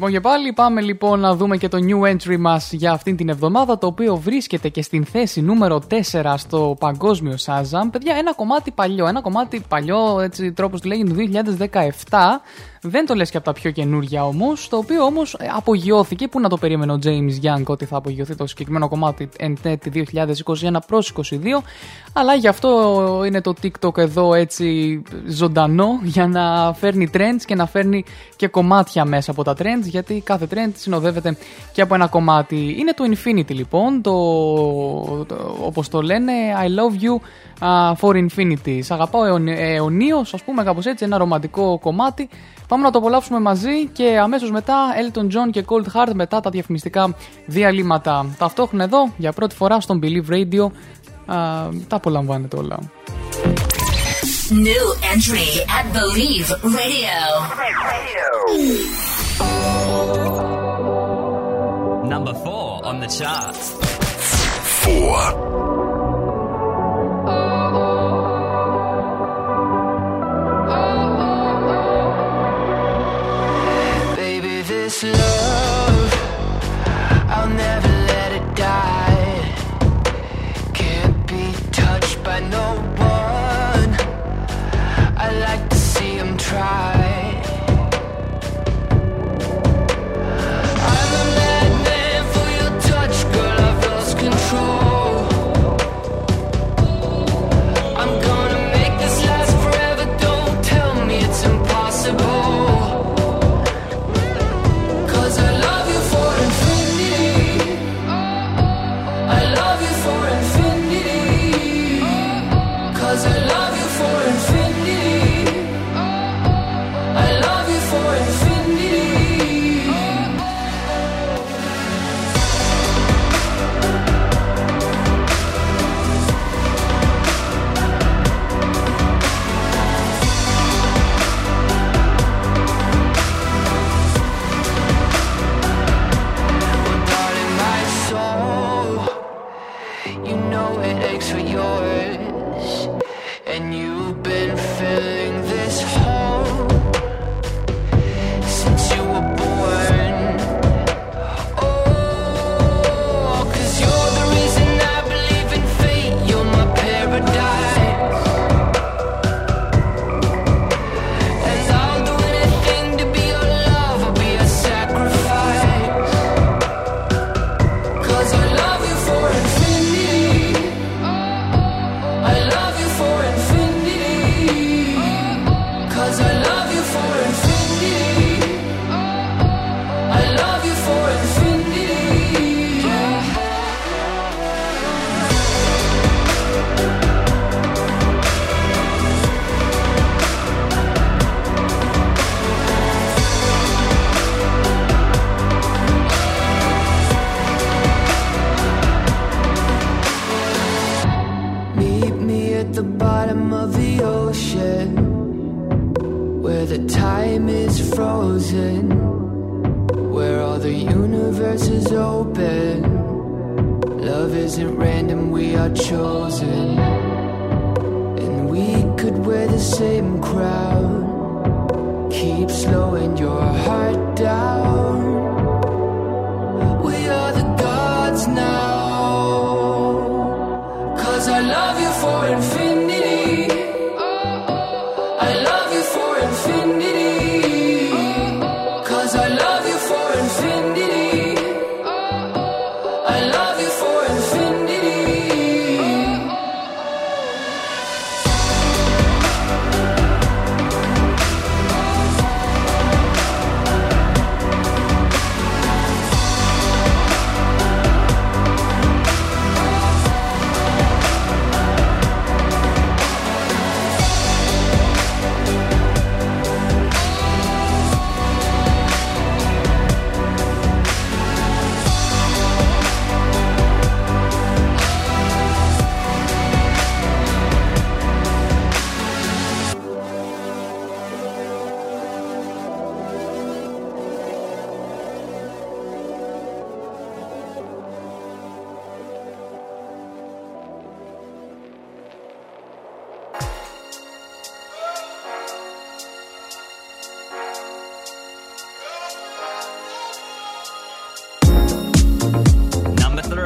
Λοιπόν και πάλι. Πάμε λοιπόν να δούμε και το new entry μας για αυτήν την εβδομάδα. Το οποίο βρίσκεται και στην θέση νούμερο 4 στο παγκόσμιο Shazam. Παιδιά, ένα κομμάτι παλιό. Ένα κομμάτι παλιό, έτσι τρόπος του λέγει, του 2017. Δεν το λες και από τα πιο καινούργια όμως. Το οποίο όμως απογειώθηκε. Πού να το περίμενε ο James Young ότι θα απογειωθεί το συγκεκριμένο κομμάτι εν τέτη 2021 προς 22. Αλλά γι' αυτό είναι το TikTok εδώ έτσι ζωντανό για να φέρνει trends και να φέρνει και κομμάτια μέσα από τα trends γιατί κάθε trend συνοδεύεται και από ένα κομμάτι. Είναι το Infinity λοιπόν, το, το, όπως το λένε I love you For Infinity. Σ' αγαπάω ε, αιωνίως, ας πούμε, κάπως έτσι, ένα ρομαντικό κομμάτι. Πάμε να το απολαύσουμε μαζί και αμέσως μετά Elton John και Cold Heart μετά τα διαφημιστικά διαλύματα. Ταυτόχρονα εδώ για πρώτη φορά στον Believe Radio. Τα απολαμβάνετε όλα. New entry at Believe Radio. Number four on the charts. Four.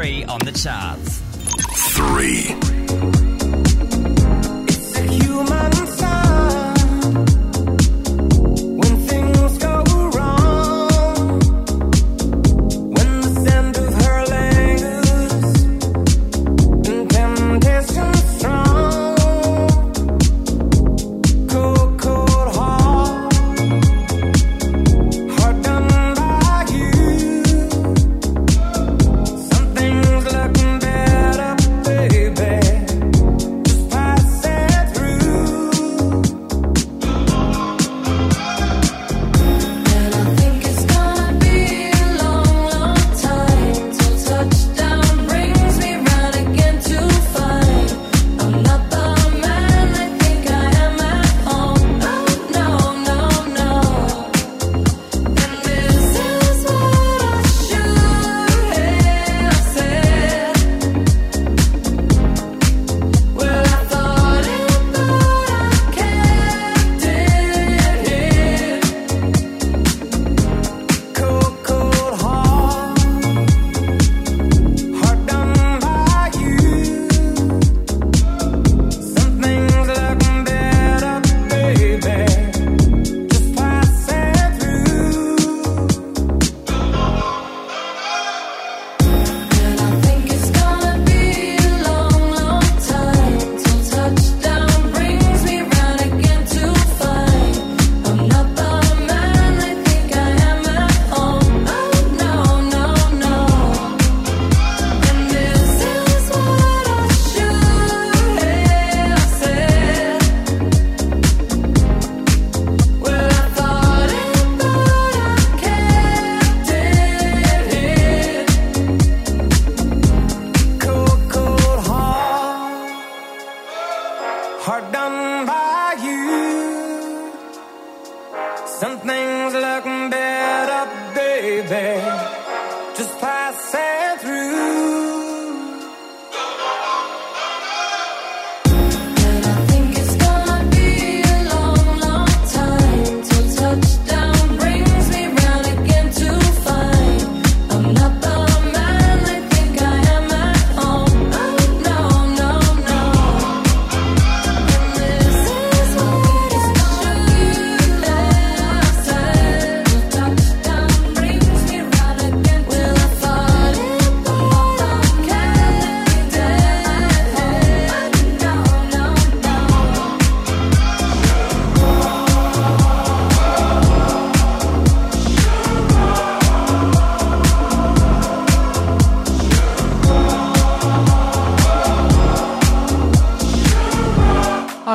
Three on the charts. Three.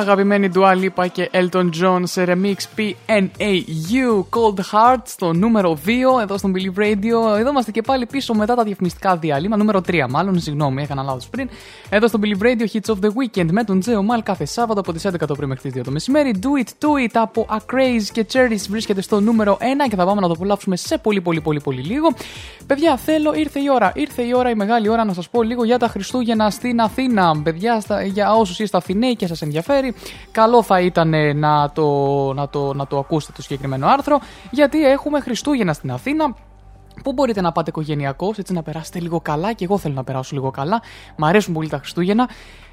Αγαπημένη Dua Lipa και Elton John σε remix PNAU Cold Heart στο νούμερο 2 εδώ στο Believe Radio. Εδώ είμαστε και πάλι πίσω μετά τα διαφημιστικά διάλειμμα. Νούμερο 3, μάλλον, συγγνώμη, έκανα λάθος πριν. Εδώ στο Believe Radio Hits of the Weekend με τον Τζέο Μαλ κάθε Σάββατο από τις 11 το πρωί μέχρι τις 2 το μεσημέρι. Do it, do it από Acraze και Cherries βρίσκεται στο νούμερο 1 και θα πάμε να το απολαύσουμε σε πολύ πολύ πολύ πολύ λίγο. Παιδιά, θέλω, ήρθε η ώρα. Ήρθε η ώρα, η μεγάλη ώρα να σας πω λίγο για τα Χριστούγεννα στην Αθήνα. Παιδιά, στα, για όσους είστε Αθηναίοι και σας ενδιαφέρει, καλό θα ήταν ε, να το, να, το, να το ακούσετε το συγκεκριμένο άρθρο, γιατί έχουμε Χριστούγεννα στην Αθήνα. Πού μπορείτε να πάτε οικογενειακώς, έτσι να περάσετε λίγο καλά, και εγώ θέλω να περάσω λίγο καλά. Μ' αρέσουν πολύ τα Χριστούγεννα.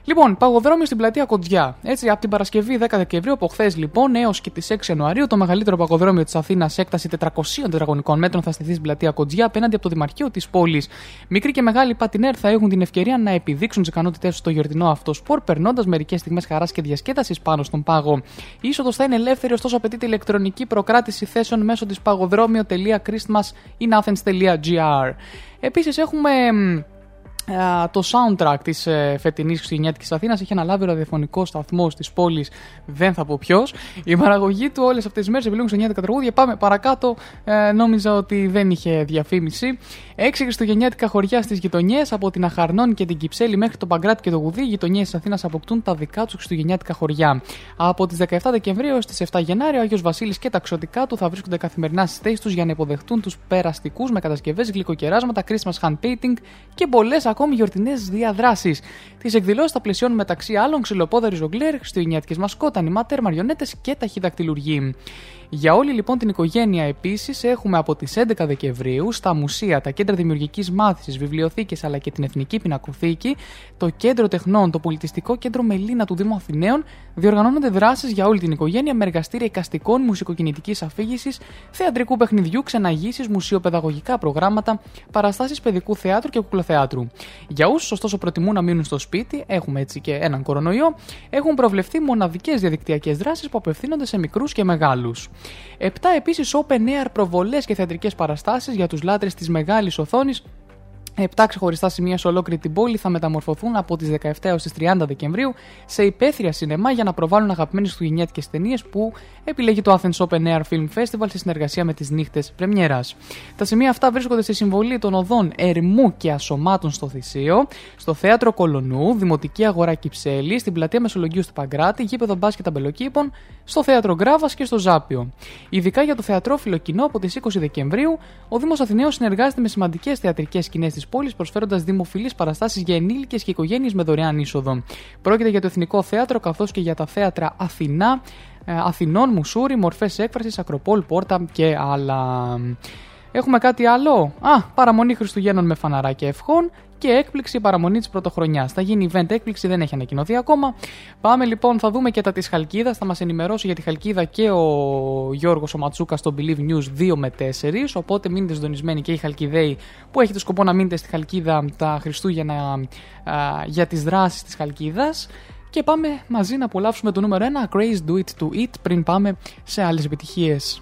Λοιπόν, παγοδρόμιο στην πλατεία Κοντζιά. Έτσι, από την Παρασκευή 10 Δεκεμβρίου, από χθες λοιπόν έως και τις 6 Ιανουαρίου, το μεγαλύτερο παγοδρόμιο της Αθήνας σε έκταση 400 τετραγωνικών μέτρων θα στηθεί στην πλατεία Κοντζιά απέναντι από το Δημαρχείο της πόλης. Μικροί και μεγάλοι πατινέρ θα έχουν την ευκαιρία να επιδείξουν τις ικανότητές τους στο γιορτινό αυτό σπορ, περνώντας μερικές στιγμές χαράς και διασκέδασης πάνω στον πάγο. Η είσοδος θα είναι ελεύθερη, ωστόσο απαιτείται ηλεκτρονική προκράτηση θέσεων μέσω της παγοδρόμιο.christmas.inathens.gr. Επίσης έχουμε μ, Α, το soundtrack της ε, φετινής Χριστουγεννιάτικης Αθήνας έχει αναλάβει ο ραδιοφωνικό σταθμό τη πόλη, δεν θα πω ποιος. Η παραγωγή του όλες αυτές τις μέρες επιλέγουν Χριστουγεννιάτικα τραγούδια. Πάμε παρακάτω. Ε, νόμιζα ότι δεν είχε διαφήμιση. Έξι Χριστουγεννιάτικα χωριά στις γειτονιές, από την Αχαρνών και την Κυψέλη μέχρι τον Παγκράτη και το Γουδί, οι γειτονιές της Αθήνας αποκτούν τα δικά τους Χριστουγεννιάτικα χωριά. Από τις 17 Δεκεμβρίου έως τις 7 Γενάρη, ο Άγιος Βασίλης και τα ξωτικά του θα βρίσκονται καθημερινά στις θέσεις τους για να υποδεχτούν τους περαστικούς με κατασκευές, γλυκοκεράσματα, Christmas hand painting και πολλές ακόμη γιορτινές διαδράσεις. Τις εκδηλώσεις θα πλαισιώνουν μεταξύ άλλων ξυλοπόδαροι ζογκλέρ, χριστουγεννιάτικες μασκότα, νημάτερ, μαριονέτες και ταχυδακτηλουργοί. Για όλη λοιπόν την οικογένεια επίσης έχουμε από τις 11 Δεκεμβρίου στα μουσεία, τα κέντρα δημιουργικής μάθησης, βιβλιοθήκες αλλά και την Εθνική Πινακοθήκη, το Κέντρο Τεχνών, το Πολιτιστικό Κέντρο Μελίνα του Δήμου Αθηναίων διοργανώνονται δράσεις για όλη την οικογένεια με εργαστήρια εικαστικών, μουσικοκινητικής αφήγησης, θεατρικού παιχνιδιού, ξεναγήσεις, μουσιοπαιδαγωγικά προγράμματα, παραστάσεις παιδικού θεάτρου και κουκλοθεάτρου. Για όσους ωστόσο προτιμούν να μείνουν στο σπίτι, έχουμε έτσι και έναν κορονοϊό, έχουν προβλεφθεί μοναδικές διαδικτυακές δράσεις που απευθύνονται σε μικρούς και μεγάλους. Επτά επίσης open air προβολές και θεατρικές παραστάσεις για τους λάτρες της μεγάλης οθόνης Επτά ξεχωριστά σημεία σε ολόκληρη την πόλη θα μεταμορφωθούν από τις 17 έως τις 30 Δεκεμβρίου σε υπαίθρια σινεμά για να προβάλλουν αγαπημένες χριστουγεννιάτικε ταινίες που επιλέγει το Athens Open Air Film Festival σε συνεργασία με τις νύχτες Πρεμιέρας. Τα σημεία αυτά βρίσκονται στη συμβολή των οδών Ερμού και Ασωμάτων στο Θησίο, στο Θέατρο Κολονού, Δημοτική Αγορά Κυψέλη, στην Πλατεία Μεσολογίου του Παγκράτη, γήπεδο μπάσκετ Αμπελοκήπων, στο Θέατρο Γκράβας και στο Ζάπιο. Ειδικά για το θεατρόφιλο κοινό από τις 20 Δεκεμβρίου, ο Δήμος Αθηναίων συνεργάζεται με σημαντικές θεατρικές σκηνές της πόλη, προσφέροντας δημοφιλείς παραστάσεις για ενήλικες και οικογένειες με δωρεάν είσοδο. Πρόκειται για το Εθνικό Θέατρο καθώς και για τα θέατρα Αθηνά, ε, Αθηνών, Μουσούρι, Μορφές Έκφρασης, Ακροπόλ, Πόρτα και άλλα. Έχουμε κάτι άλλο; Α, παραμονή Χριστουγέννων με φαναράκια ευχών και έκπληξη παραμονή της πρωτοχρονιάς. Θα γίνει event έκπληξη, δεν έχει ανακοινωθεί ακόμα. Πάμε λοιπόν, θα δούμε και τα της Χαλκίδας. Θα μας ενημερώσει για τη Χαλκίδα και ο Γιώργος ο Ματσούκα στο Believe News 2 με 4. Οπότε μείνετε συντονισμένοι και οι Χαλκιδαίοι που έχετε σκοπό να μείνετε στη Χαλκίδα τα Χριστούγεννα α, για τις δράσεις της Χαλκίδας. Και πάμε μαζί να απολαύσουμε το νούμερο 1, Craze Do It To It, πριν πάμε σε άλλες επιτυχίες.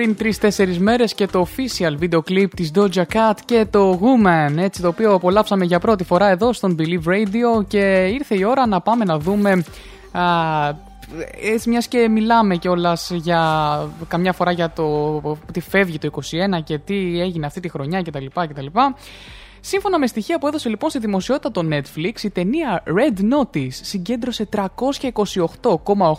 πριν 3-4 μέρες και το official βίντεο κλιπ της Doja Cat και το Woman, έτσι το οποίο απολαύσαμε για πρώτη φορά εδώ στον Believe Radio και ήρθε η ώρα να πάμε να δούμε. Α, έτσι μιας και μιλάμε κιόλας για καμιά φορά για το τι φεύγει το 21 και τι έγινε αυτή τη χρονιά κτλ. κτλ. Σύμφωνα με στοιχεία που έδωσε λοιπόν στη δημοσιότητα το Netflix, η ταινία Red Notice συγκέντρωσε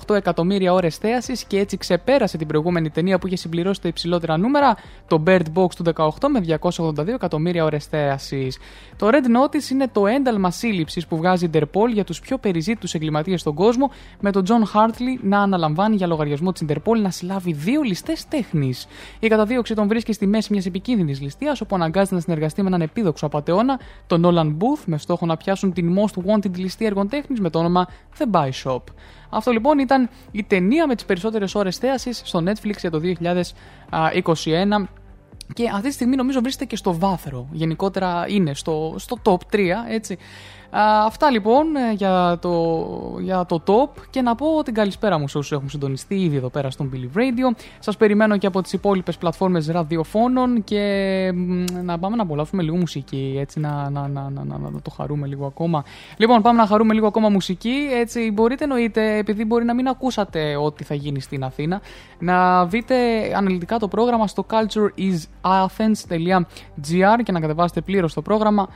328,8 εκατομμύρια ώρες θέασης και έτσι ξεπέρασε την προηγούμενη ταινία που είχε συμπληρώσει τα υψηλότερα νούμερα, το Bird Box του 18 με 282 εκατομμύρια ώρες θέασης. Το Red Notice είναι το ένταλμα σύλληψης που βγάζει η Interpol για τους πιο περιζήτητους εγκληματίες στον κόσμο, με τον John Hartley να αναλαμβάνει για λογαριασμό της Interpol να συλλάβει δύο ληστές τέχνης. Η καταδίωξη τον βρίσκει στη μέση μιας επικίνδυνης ληστείας, όπου αναγκάζεται να συνεργαστεί με έναν επίδοξο απαταιώνα, τον Nolan Booth, με στόχο να πιάσουν την most wanted ληστεία έργων τέχνης με το όνομα The Buy Shop. Αυτό λοιπόν ήταν η ταινία με τις περισσότερες ώρες θέασης στο Netflix για το 2021 και αυτή τη στιγμή νομίζω βρίσκεται και στο βάθρο. Γενικότερα είναι στο, στο top 3, έτσι. Α, αυτά λοιπόν ε, για το, για το top και να πω την καλησπέρα μου σε όσους έχουν συντονιστεί ήδη εδώ πέρα στον Billy Radio. Σας περιμένω και από τις υπόλοιπες πλατφόρμες ραδιοφώνων και μ, να πάμε να απολαύσουμε λίγο μουσική, έτσι να, να, να, να, να, να το χαρούμε λίγο ακόμα. Λοιπόν, πάμε να χαρούμε λίγο ακόμα μουσική, έτσι μπορείτε εννοείται, επειδή μπορεί να μην ακούσατε ό,τι θα γίνει στην Αθήνα, να δείτε αναλυτικά το πρόγραμμα στο cultureisathens.gr και να κατεβάσετε πλήρως το πρόγραμμα α,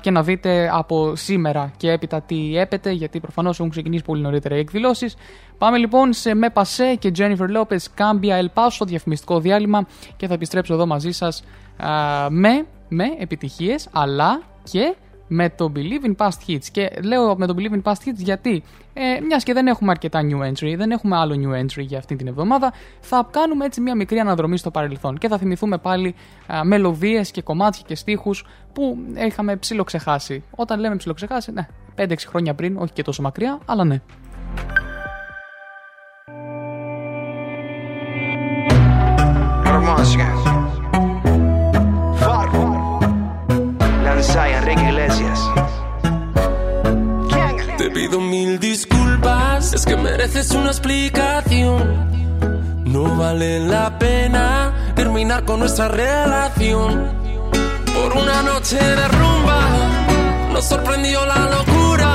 και να δείτε από σήμερα και έπειτα τι έπεται, γιατί προφανώς έχουν ξεκινήσει πολύ νωρίτερα οι εκδηλώσεις. Πάμε λοιπόν σε Με Πασέ και Jennifer Lopez Cambia El Paso, διαφημιστικό διάλειμμα και θα επιστρέψω εδώ μαζί σας α, με, με επιτυχίες αλλά και με το Believe in Past Hits. Και λέω με το Believe in Past Hits γιατί, ε, μιας και δεν έχουμε αρκετά new entry, δεν έχουμε άλλο new entry για αυτή την εβδομάδα, θα κάνουμε έτσι μια μικρή αναδρομή στο παρελθόν και θα θυμηθούμε πάλι α, μελωδίες και κομμάτια και στίχους που είχαμε ψιλοξεχάσει. Όταν λέμε ψιλοξεχάσει, ναι, 5-6 χρόνια πριν, όχι και τόσο μακριά, αλλά ναι. Música. Farco. Lanza y Enrique Te pido mil disculpas, es que mereces una explicación. No vale la pena terminar con nuestra relación. Por una noche de rumba, nos sorprendió la locura.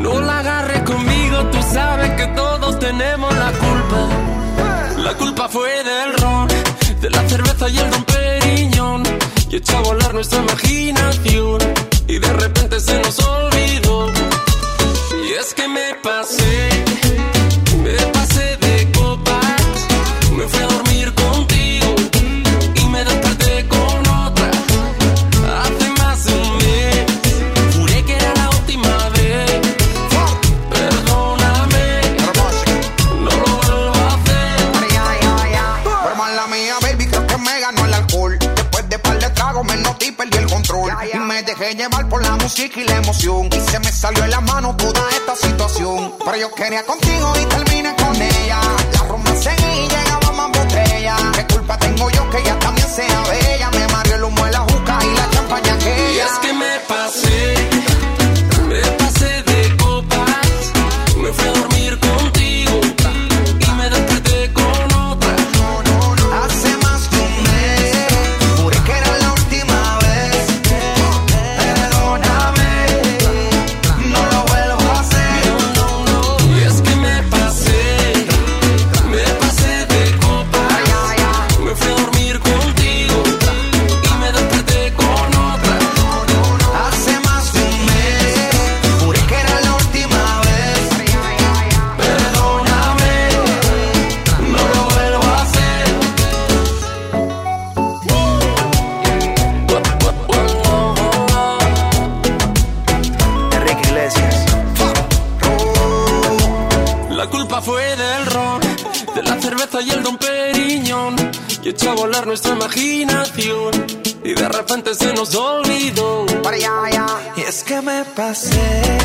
No la agarres conmigo, tú sabes que todos tenemos la culpa. La culpa fue del ron, de la cerveza y el don Periñón. Y echó a volar nuestra imaginación. Y de repente se nos olvidó. Y es que me pasé, dejé llevar por la música y la emoción. Y se me salió en las manos toda esta situación. Pero yo quería contigo y terminé con ella. La rumba seguía y llegaba más botella. ¿Qué culpa tengo yo que ella también sea bella? Me mareó el humo de la juca y la champaña que Y es que me pasé. echa a volar nuestra imaginación y de repente se nos olvidó. Y es que me pasé,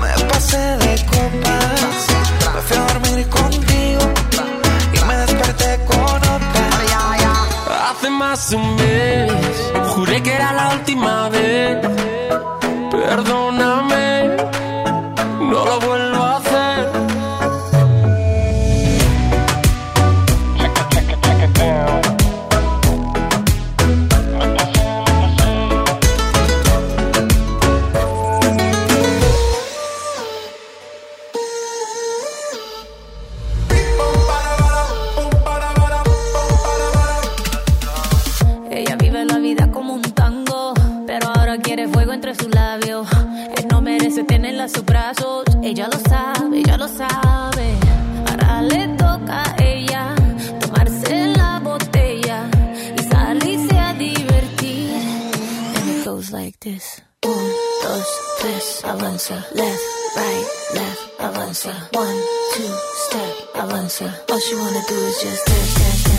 me pasé de copas, me fui a dormir contigo y me desperté con otra. Hace más de un mes, juré que era la última vez. Perdóname dancer. One, two, step, I All she wanna do is just dance, dance, dance.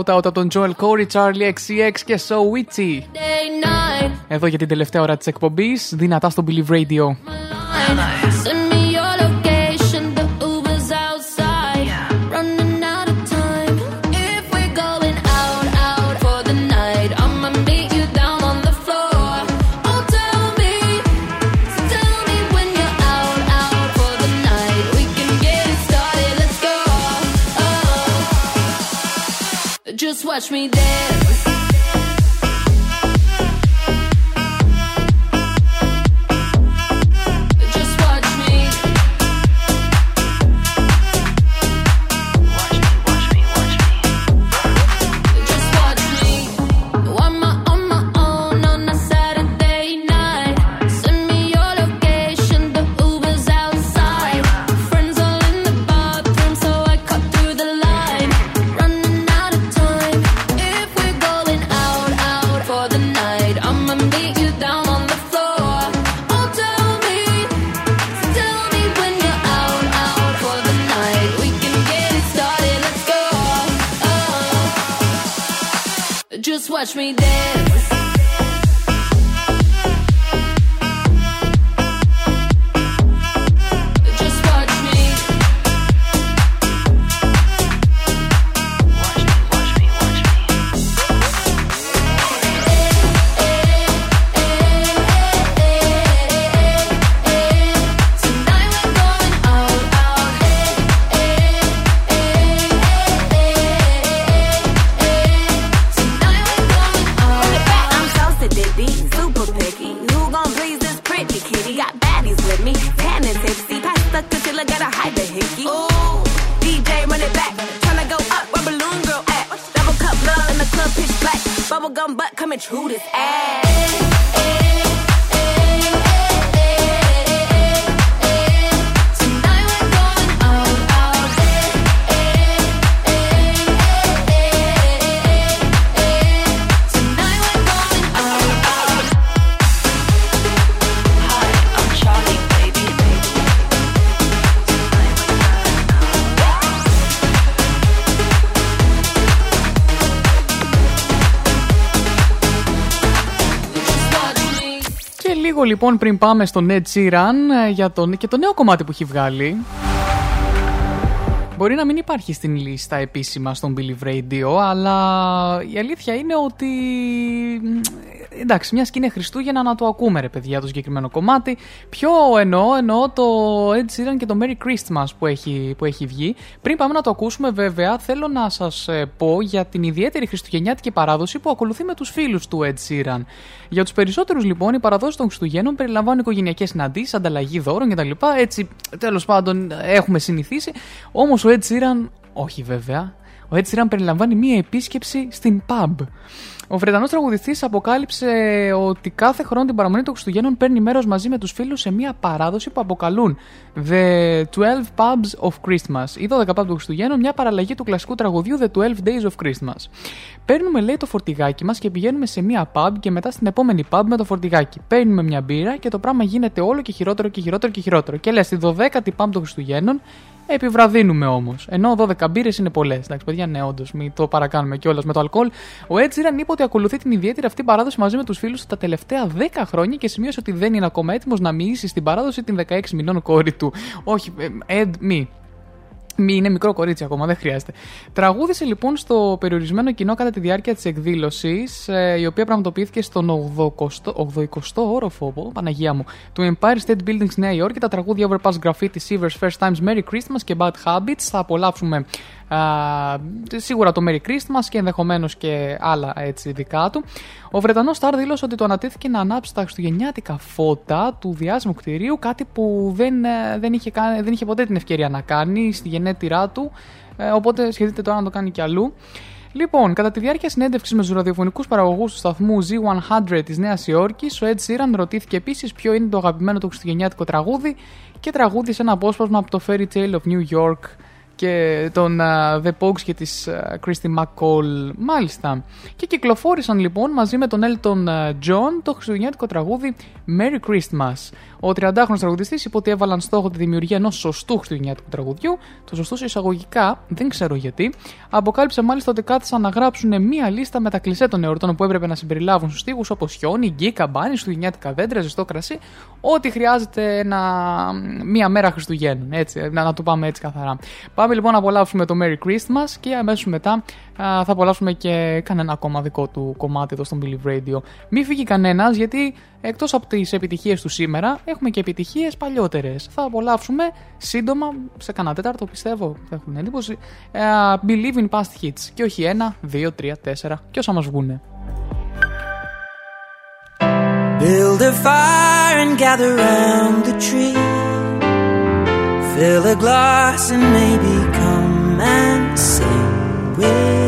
Night. Out out από τον Joel Corey, Charlie XCX και So Witchy. Day night. Εδώ για την τελευταία ώρα της εκπομπής, δυνατά στο Believe Radio. Watch me dance. Λοιπόν πριν πάμε στον Ed Sheeran ε, για τον, και το νέο κομμάτι που έχει βγάλει. Μπορεί να μην υπάρχει στην λίστα επίσημα στον Believe Radio, αλλά η αλήθεια είναι ότι. Μ, Εντάξει, μια και είναι Χριστούγεννα να το ακούμε, ρε παιδιά, το συγκεκριμένο κομμάτι. Ποιο εννοώ, εννοώ το Ed Sheeran και το Merry Christmas που έχει, που έχει βγει. Πριν πάμε να το ακούσουμε, βέβαια, θέλω να σας πω για την ιδιαίτερη χριστουγεννιάτικη παράδοση που ακολουθεί με τους φίλους του Ed Sheeran. Για τους περισσότερους, λοιπόν, οι παραδόσει των Χριστουγέννων περιλαμβάνουν οικογενειακές συναντήσεις, ανταλλαγή δώρων κτλ. Έτσι, τέλος πάντων, έχουμε συνηθίσει. Όμως ο Ed Sheeran, όχι βέβαια. Ο Ed Sheeran περιλαμβάνει μία επίσκεψη στην pub. Ο Βρετανός τραγουδιστής αποκάλυψε ότι κάθε χρόνο την παραμονή των Χριστουγέννων παίρνει μέρος μαζί με τους φίλους σε μια παράδοση που αποκαλούν The 12 Pubs of Christmas ή 12 Pubs των Χριστουγέννων, μια παραλλαγή του κλασικού τραγουδιού The 12 Days of Christmas. Παίρνουμε, λέει, το φορτηγάκι μας και πηγαίνουμε σε μια pub και μετά στην επόμενη pub με το φορτηγάκι. Παίρνουμε μια μπύρα και το πράγμα γίνεται όλο και χειρότερο και χειρότερο και χειρότερο. Και λες, στη 12η pub των Χριστουγέννων Επιβραδύνουμε όμως. Ενώ 12 μπύρες είναι πολλές. Εντάξει, παιδιά, ναι, όντως, μην το παρακάνουμε κιόλας με το αλκοόλ. Ο Ed Sheeran είπε ότι ακολουθεί την ιδιαίτερη αυτή παράδοση μαζί με τους φίλους του τα τελευταία 10 χρόνια και σημείωσε ότι δεν είναι ακόμα έτοιμος να μοιήσει στην παράδοση την 16 μηνών κόρη του. Όχι, ε, Ed, μη. Μη είναι μικρό κορίτσι ακόμα, δεν χρειάζεται. Τραγούδισε λοιπόν στο περιορισμένο κοινό κατά τη διάρκεια της εκδήλωσης, η οποία πραγματοποιήθηκε στον 80ο όροφο, πω, Παναγία μου, του Empire State Building στη Νέα Υόρκη. Τα τραγούδια Overpass Graffiti, Sivers, First Times, Merry Christmas και Bad Habits. Θα απολαύσουμε α, σίγουρα το Merry Christmas και ενδεχομένως και άλλα έτσι δικά του. Ο Βρετανός Σταρ δήλωσε ότι το ανατέθηκε να ανάψει τα χριστουγεννιάτικα φώτα του διάσημου κτηρίου, κάτι που δεν, ε, δεν, είχε, κάνει- δεν είχε ποτέ την ευκαιρία να κάνει στη γενέτειρά του. ε, Οπότε σχεδίεται τώρα να το κάνει κι αλλού. Λοιπόν, κατά τη διάρκεια συνέντευξης με τους ραδιοφωνικούς παραγωγούς του σταθμού Z100 της Νέας Υόρκης, ο Ed Sheeran ρωτήθηκε επίσης ποιο είναι το αγαπημένο του χριστουγεννιάτικο τραγούδι και τραγούδισε ένα απόσπασμα από το Fairy Tale of New York και των α, The Pogues και της α, Christy McCall. Μάλιστα. Και κυκλοφόρησαν λοιπόν μαζί με τον Elton John το χριστουγεννιάτικο τραγούδι Merry Christmas. Ο 30χρονο τραγουδιστής είπε ότι έβαλαν στόχο τη δημιουργία ενός σωστού χριστουγεννιάτικου τραγουδιού. Το σωστό σε εισαγωγικά, δεν ξέρω γιατί. Αποκάλυψε μάλιστα ότι κάθισαν να γράψουν μία λίστα με τα κλισέ των εορτών που έπρεπε να συμπεριλάβουν στους τοίχου όπως χιόνι, γκί, καμπάνι, χριστουγεννιάτικα δέντρα, ζεστό κρασί. Ό,τι χρειάζεται ένα, μία μέρα Χριστουγέννων. Έτσι, να, να το πάμε έτσι καθαρά. Πάμε λοιπόν να απολαύσουμε το Merry Christmas και αμέσως μετά α, θα απολαύσουμε και κανένα ακόμα δικό του κομμάτι εδώ στο Believe Radio. Μην φύγει κανένας γιατί εκτός από τις επιτυχίες του σήμερα έχουμε και επιτυχίες παλιότερες. Θα απολαύσουμε σύντομα, σε κανένα τέταρτο πιστεύω, θα έχουν εντύπωση, α, Believe in Past Hits. Και όχι ένα, δύο, τρία, τέσσερα και όσα μας βγούνε. Build a fire and gather round the tree. Fill a glass and maybe come and sing with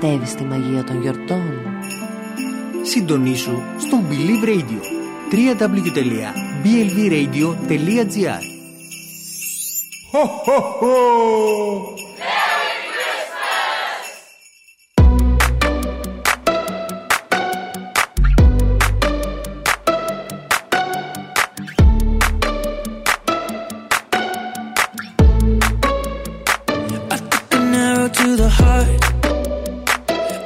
πιστεύεις στη μαγεία των γιορτών; Συντονίσου στο Believe Radio www.blvradio.gr an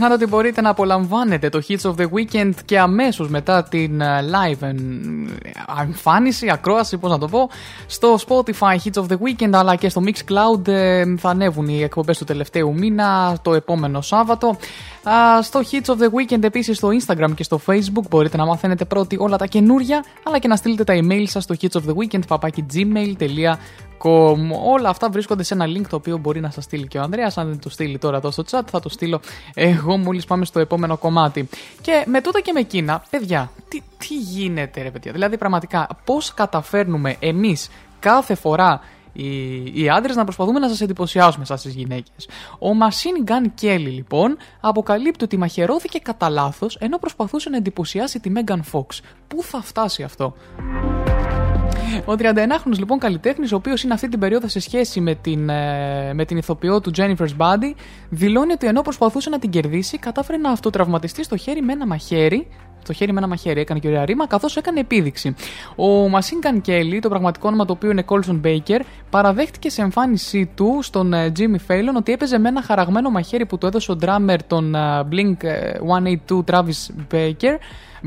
Ξεχνάτε ότι μπορείτε να απολαμβάνετε το Hits of the Weekend και αμέσως μετά την ε, live ε, εμφάνιση, ακρόαση, πώς να το πω, στο Spotify Hits of the Weekend αλλά και στο Mixcloud ε, θα ανέβουν οι εκπομπές του τελευταίου μήνα το επόμενο Σάββατο. Α, στο Hits of the Weekend επίσης στο Instagram και στο Facebook μπορείτε να μαθαίνετε πρώτοι όλα τα καινούρια αλλά και να στείλετε τα email σας στο hits of the weekend gmail.com. Όλα αυτά βρίσκονται σε ένα link το οποίο μπορεί να σας στείλει και ο Ανδρέας Αν δεν το στείλει τώρα εδώ στο chat, θα το στείλω εγώ μόλις πάμε στο επόμενο κομμάτι. Και με τούτα και με εκείνα, παιδιά, τι, τι γίνεται, ρε παιδιά; Δηλαδή, πραγματικά, πώς καταφέρνουμε εμείς κάθε φορά οι, οι άντρες να προσπαθούμε να σας εντυπωσιάσουμε σαν τι γυναίκες; Ο Machine Gun Kelly, λοιπόν, αποκαλύπτει ότι μαχαιρώθηκε κατά λάθος ενώ προσπαθούσε να εντυπωσιάσει τη Megan Fox. Πού θα φτάσει αυτό; Ο 39χρονο λοιπόν καλλιτέχνης, ο οποίος είναι αυτή την περίοδο σε σχέση με την, ε, με την ηθοποιό του Jennifer's Body, δηλώνει ότι ενώ προσπαθούσε να την κερδίσει, κατάφερε να αυτοτραυματιστεί στο χέρι με ένα μαχαίρι. Το χέρι με ένα μαχαίρι έκανε και ωραία ρήμα, καθώς έκανε επίδειξη. Ο Μασίνκαν Kelly, το πραγματικό όνομα του οποίου είναι Colson Baker, παραδέχτηκε σε εμφάνισή του στον ε, Jimmy Fallon ότι έπαιζε με ένα χαραγμένο μαχαίρι που του έδωσε ο drummer των ε, Blink ε, 182 Travis Baker,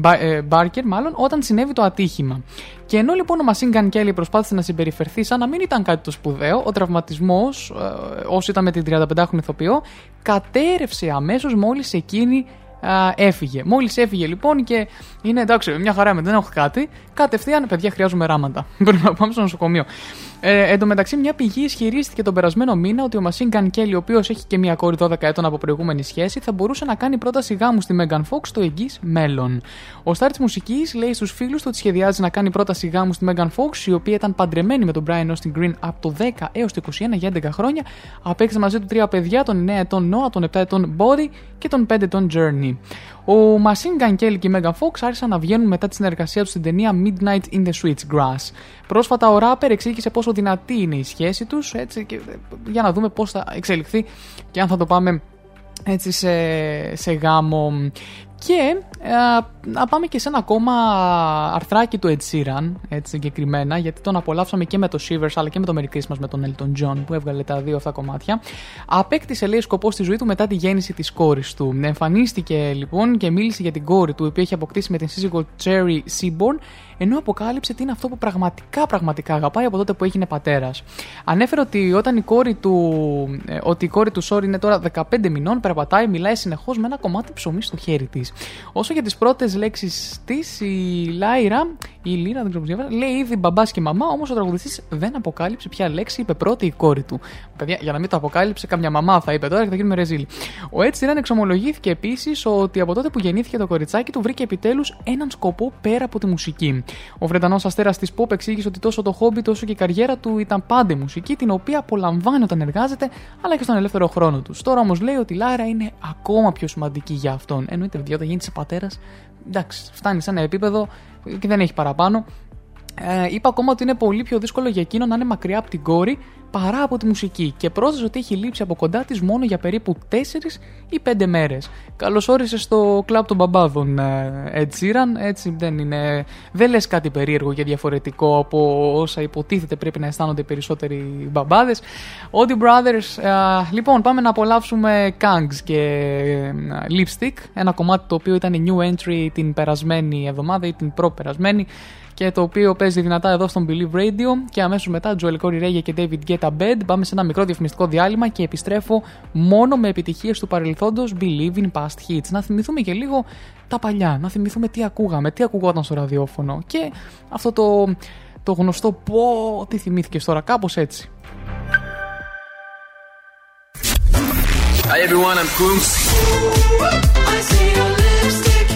Ba- ε, Barker, μάλλον, όταν συνέβη το ατύχημα. Και ενώ λοιπόν ο Machine Gun Kelly προσπάθησε να συμπεριφερθεί σαν να μην ήταν κάτι το σπουδαίο, ο τραυματισμός, ε, όσο ήταν με την 35χρονη ηθοποιό, κατέρευσε αμέσως μόλις εκείνη α, έφυγε. Μόλις έφυγε λοιπόν και είναι εντάξει, μια χαρά με δεν έχω κάτι, κατευθείαν παιδιά χρειάζομαι ράματα. [LAUGHS] Πρέπει να πάμε στο νοσοκομείο. Ε, εν τω μεταξύ, μια πηγή ισχυρίστηκε τον περασμένο μήνα ότι ο Machine Gun Kelly, ο οποίος έχει και μια κόρη 12 ετών από προηγούμενη σχέση, θα μπορούσε να κάνει πρόταση γάμου στη Megan Fox στο εγγύς μέλλον. Ο στάρ τη μουσικής λέει στους φίλους του ότι σχεδιάζει να κάνει πρόταση γάμου στη Megan Fox, η οποία ήταν παντρεμένη με τον Brian Austin Green από το 10 έως το 21 για 11 χρόνια, απέκτησε μαζί του τρία παιδιά, τον 9 ετών Noah, τον 7 ετών Body και τον 5 ετών Journey. Ο Machine Gun Kelly και η Megan Fox άρχισαν να βγαίνουν μετά τη συνεργασία τους στην ταινία Midnight in the Switchgrass. Πρόσφατα ο Rapper εξήγησε πόσο δυνατή είναι η σχέση τους, έτσι, και, για να δούμε πώς θα εξελιχθεί και αν θα το πάμε έτσι σε, σε γάμο. Και α, να πάμε και σε ένα ακόμα αρθράκι του Ed Sheeran, έτσι συγκεκριμένα, γιατί τον απολαύσαμε και με το Shivers αλλά και με το Merry Christmas με τον Elton John που έβγαλε τα δύο αυτά κομμάτια. Απέκτησε λέει σκοπό στη ζωή του μετά τη γέννηση της κόρης του. Εμφανίστηκε λοιπόν και μίλησε για την κόρη του, η οποία είχε αποκτήσει με την σύζυγο Cherry Seaborn, ενώ αποκάλυψε τι είναι αυτό που πραγματικά πραγματικά αγαπάει από τότε που έγινε πατέρας. Ανέφερε ότι όταν η κόρη του, ε, ότι η κόρη του Σόρι είναι τώρα 15 μηνών, περπατάει, μιλάει συνεχώς με ένα κομμάτι ψωμί στο χέρι της. Όσο για τις πρώτες λέξεις της, η Λάιρα, η Λίρα, δεν ξέρω πώς διαβάζει, λέει ήδη μπαμπάς και μαμά, όμως ο τραγουδιστής δεν αποκάλυψε ποια λέξη είπε πρώτη η κόρη του. Παιδιά, για να μην το αποκάλυψε, καμιά μαμά θα είπε τώρα και θα γίνουμε ρεζίλ. Ο Έτσι Sheeran εξομολογήθηκε επίσης ότι από τότε που γεννήθηκε το κοριτσάκι του βρήκε επιτέλους έναν σκοπό πέρα από τη μουσική. Ο Βρετανός αστέρας της Pop εξήγησε ότι τόσο το χόμπι τόσο και η καριέρα του ήταν πάντα η μουσική, την οποία απολαμβάνει όταν εργάζεται, αλλά και στον ελεύθερο χρόνο τους. Τώρα όμως λέει ότι η Λάρα είναι ακόμα πιο σημαντική για αυτόν. Εννοείται, παιδιά, όταν γίνει πατέρας, εντάξει, φτάνει σε ένα επίπεδο και δεν έχει παραπάνω. Ε, είπα ακόμα ότι είναι πολύ πιο δύσκολο για εκείνο να είναι μακριά από την κόρη παρά από τη μουσική και πρόσθεσε ότι έχει λείψει από κοντά της μόνο για περίπου 4 ή 5 μέρες. Καλώ όρισε στο κλαμπ των μπαμπάδων, ε, Ed Sheeran. Έτσι δεν είναι. Δεν λες κάτι περίεργο και διαφορετικό από όσα υποτίθεται πρέπει να αισθάνονται οι περισσότεροι μπαμπάδες. Audi Brothers. Ε, λοιπόν, πάμε να απολαύσουμε Kangs και ε, Lipstick. Ένα κομμάτι το οποίο ήταν new entry την περασμένη εβδομάδα ή την προπερασμένη και το οποίο παίζει δυνατά εδώ στον Believe Radio. Και αμέσως μετά Joel Corey Ray και David Guetta Bed. Πάμε σε ένα μικρό διαφημιστικό διάλειμμα και επιστρέφω μόνο με επιτυχίες του παρελθόντος Believe in Past Hits. Να θυμηθούμε και λίγο τα παλιά, να θυμηθούμε τι ακούγαμε, τι ακουγόταν στο ραδιόφωνο. Και αυτό το, το γνωστό πω τι θυμήθηκες τώρα, κάπως έτσι. Hi everyone, I'm Kungs. I see your lipstick.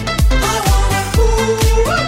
I wanna ooh,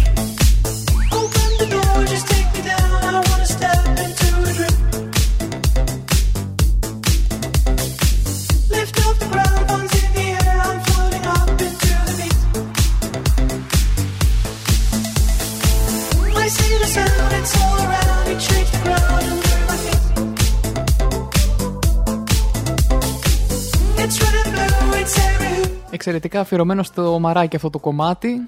εξαιρετικά αφιερωμένο στο μαράκι αυτό το κομμάτι.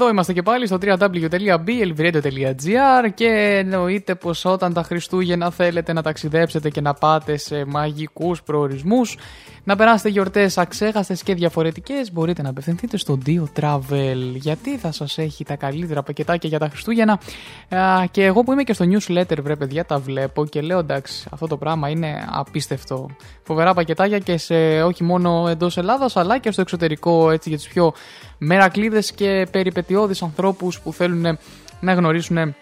Εδώ είμαστε και πάλι στο www.blvradio.gr και εννοείται πως όταν τα Χριστούγεννα θέλετε να ταξιδέψετε και να πάτε σε μαγικούς προορισμούς, να περάσετε γιορτές αξέχαστες και διαφορετικές, μπορείτε να απευθυνθείτε στο Dio Travel, γιατί θα σας έχει τα καλύτερα πακετάκια για τα Χριστούγεννα. Α, και εγώ που είμαι και στο newsletter, βρε παιδιά, τα βλέπω και λέω εντάξει, αυτό το πράγμα είναι απίστευτο. Φοβερά πακετάκια και σε όχι μόνο εντός Ελλάδας, αλλά και στο εξωτερικό, έτσι για τους πιο μερακλείδες και περιπετειώδεις ανθρώπους που θέλουν να γνωρίσουν α,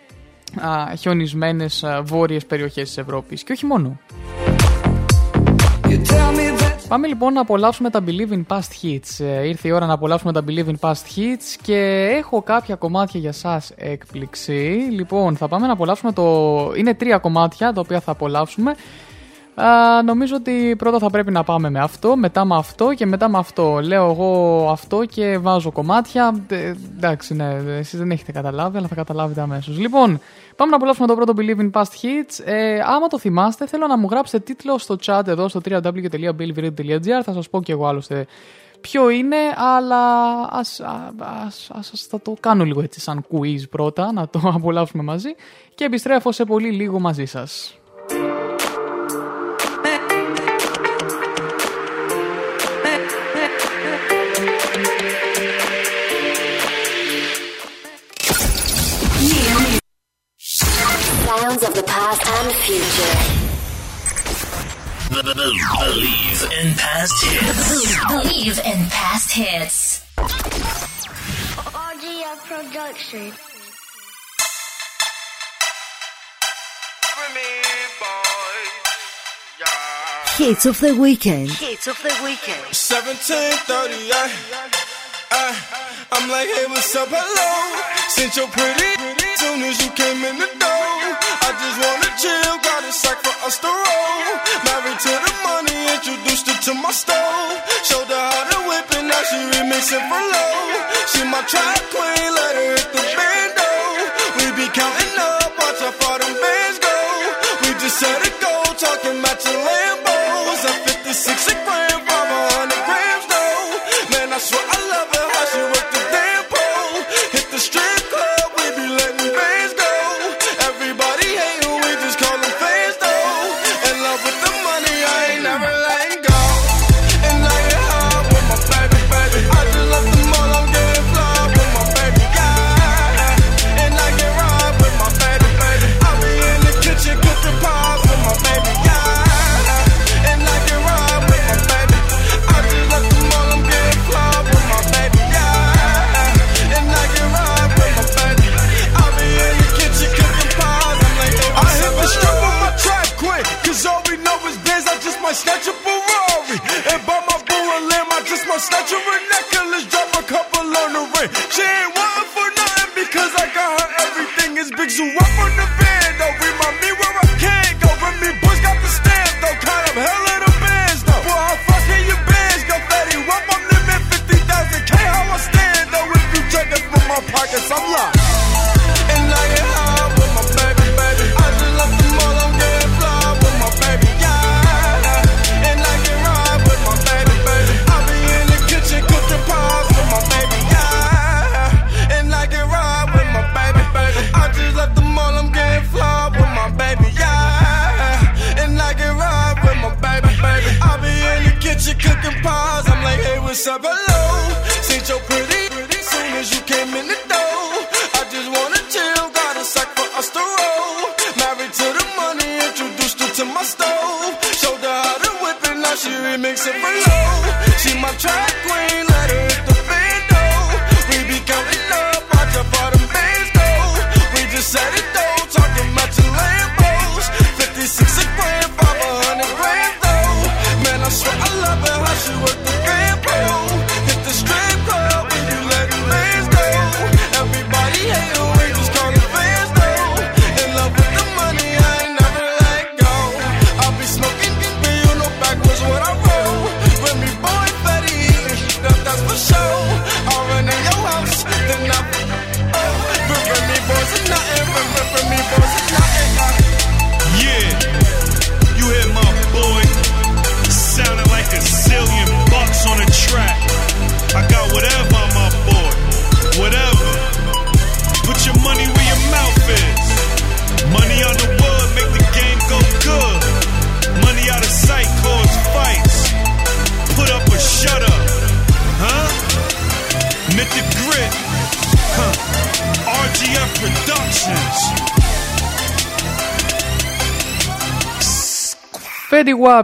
χιονισμένες α, βόρειες περιοχές της Ευρώπης και όχι μόνο. Πάμε λοιπόν να απολαύσουμε τα Believe in Past Hits. Ε, ήρθε η ώρα να απολαύσουμε τα Believe in Past Hits και έχω κάποια κομμάτια για σας έκπληξη. Λοιπόν, θα πάμε να απολαύσουμε το... Είναι τρία κομμάτια τα οποία θα απολαύσουμε. Α, νομίζω ότι πρώτα θα πρέπει να πάμε με αυτό, μετά με αυτό και μετά με αυτό. Λέω εγώ αυτό και βάζω κομμάτια. Ε, εντάξει, ναι, εσείς δεν έχετε καταλάβει, αλλά θα καταλάβετε αμέσως. Λοιπόν, πάμε να απολαύσουμε το πρώτο Believe in Past Hits. Ε, άμα το θυμάστε, θέλω να μου γράψετε τίτλο στο chat εδώ στο www.billviradio.gr. Θα σας πω και εγώ άλλωστε ποιο είναι, αλλά ας, ας, ας, ας, θα το κάνω λίγο έτσι σαν quiz πρώτα, να το [LAUGHS] απολαύσουμε μαζί και επιστρέφω σε πολύ λίγο μαζί σας. The past and future. Believe in past hits. Believe in past hits. RGF Production. Hits of the weekend. Hits of the weekend. 1738. Uh, I'm like, hey, what's up? Hello. Since you're pretty, soon as you came in the door. I just wanna chill, got a sack for us to roll. Married to the money, introduced her to my stove. Showed her how to whip it, now she remixing for low. She my trap queen, let her hit the bando. We be counting up, watch how far them bands go. We just set a goal, talking your Lambos. At 56 a gram,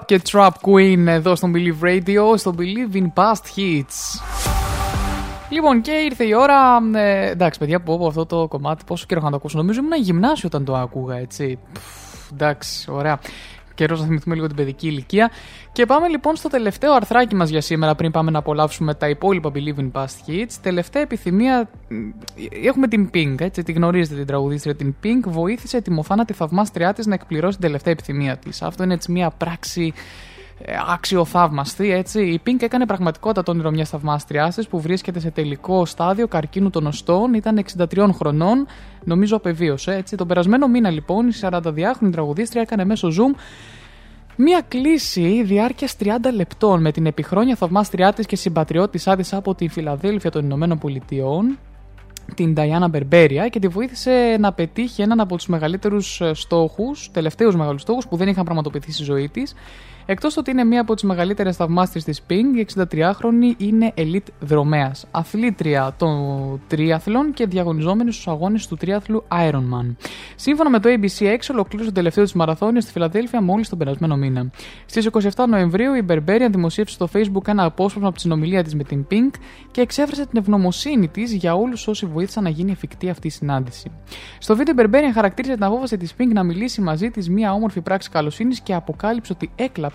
και Trap Queen εδώ στο Believe Radio, στο Believe in Past Hits. Λοιπόν, και ήρθε η ώρα. Ε, εντάξει, παιδιά, που πω αυτό το κομμάτι, πόσο καιρό είχα να το ακούσω. Νομίζω ήμουν γυμνάσιο όταν το άκουγα, έτσι. Πφ, εντάξει, ωραία. Καιρός να θυμηθούμε λίγο την παιδική ηλικία. Και πάμε λοιπόν στο τελευταίο αρθράκι μας για σήμερα, πριν πάμε να απολαύσουμε τα υπόλοιπα Believe in Past Hits. Τελευταία επιθυμία. μ, Έχουμε την Pink, έτσι, τη γνωρίζετε την τραγουδίστρια την Pink. Βοήθησε τη μοθάνατη θαυμάστριά της να εκπληρώσει την τελευταία επιθυμία της. Αυτό είναι έτσι μια πράξη ε, αξιοθαύμαστη, έτσι. Η Pink έκανε πραγματικότητα το όνειρο μιας θαυμάστριάς της που βρίσκεται σε τελικό στάδιο καρκίνου των οστών. Ήταν 63 χρονών, νομίζω απεβίωσε, έτσι. Τον περασμένο μήνα, λοιπόν, η 42χρονη τραγουδίστρια έκανε μέσω Zoom Μία κλίση διάρκειας 30 λεπτών με την επιχρόνια θαυμάστριά της και συμπατριώτησά τη από τη Φιλαδέλφια των Ηνωμένων Πολιτειών, την Νταϊάννα Μπερμπέρια, και τη βοήθησε να πετύχει έναν από τους μεγαλύτερους στόχους, τελευταίους μεγάλους στόχους που δεν είχαν πραγματοποιηθεί στη ζωή της. Εκτός ότι είναι μία από τις μεγαλύτερες θαυμάστριε της Ping, η 63χρονη είναι elite δρομέας. Αθλήτρια των τρίαθλων και διαγωνιζόμενη στους αγώνες του τρίαθλου Ironman. Σύμφωνα με το ABC6, ολοκλήρωσε το τελευταίο της μαραθώνιο στη Φιλαδέλφια μόλις τον περασμένο μήνα. Στις 27 Νοεμβρίου, η Μπερμπέρια δημοσίευσε στο Facebook ένα απόσπασμα από τη συνομιλία της με την Pink και εξέφρασε την ευγνωμοσύνη της για όλους όσοι βοήθησαν να γίνει εφικτή αυτή η συνάντηση. Στο βίντεο, η Μπερμπέρια χαρακτήρισε την απόφαση της Pink να μιλήσει μαζί της μια όμορφη πράξη καλοσύνης και αποκάλυψε ότι έκλαψε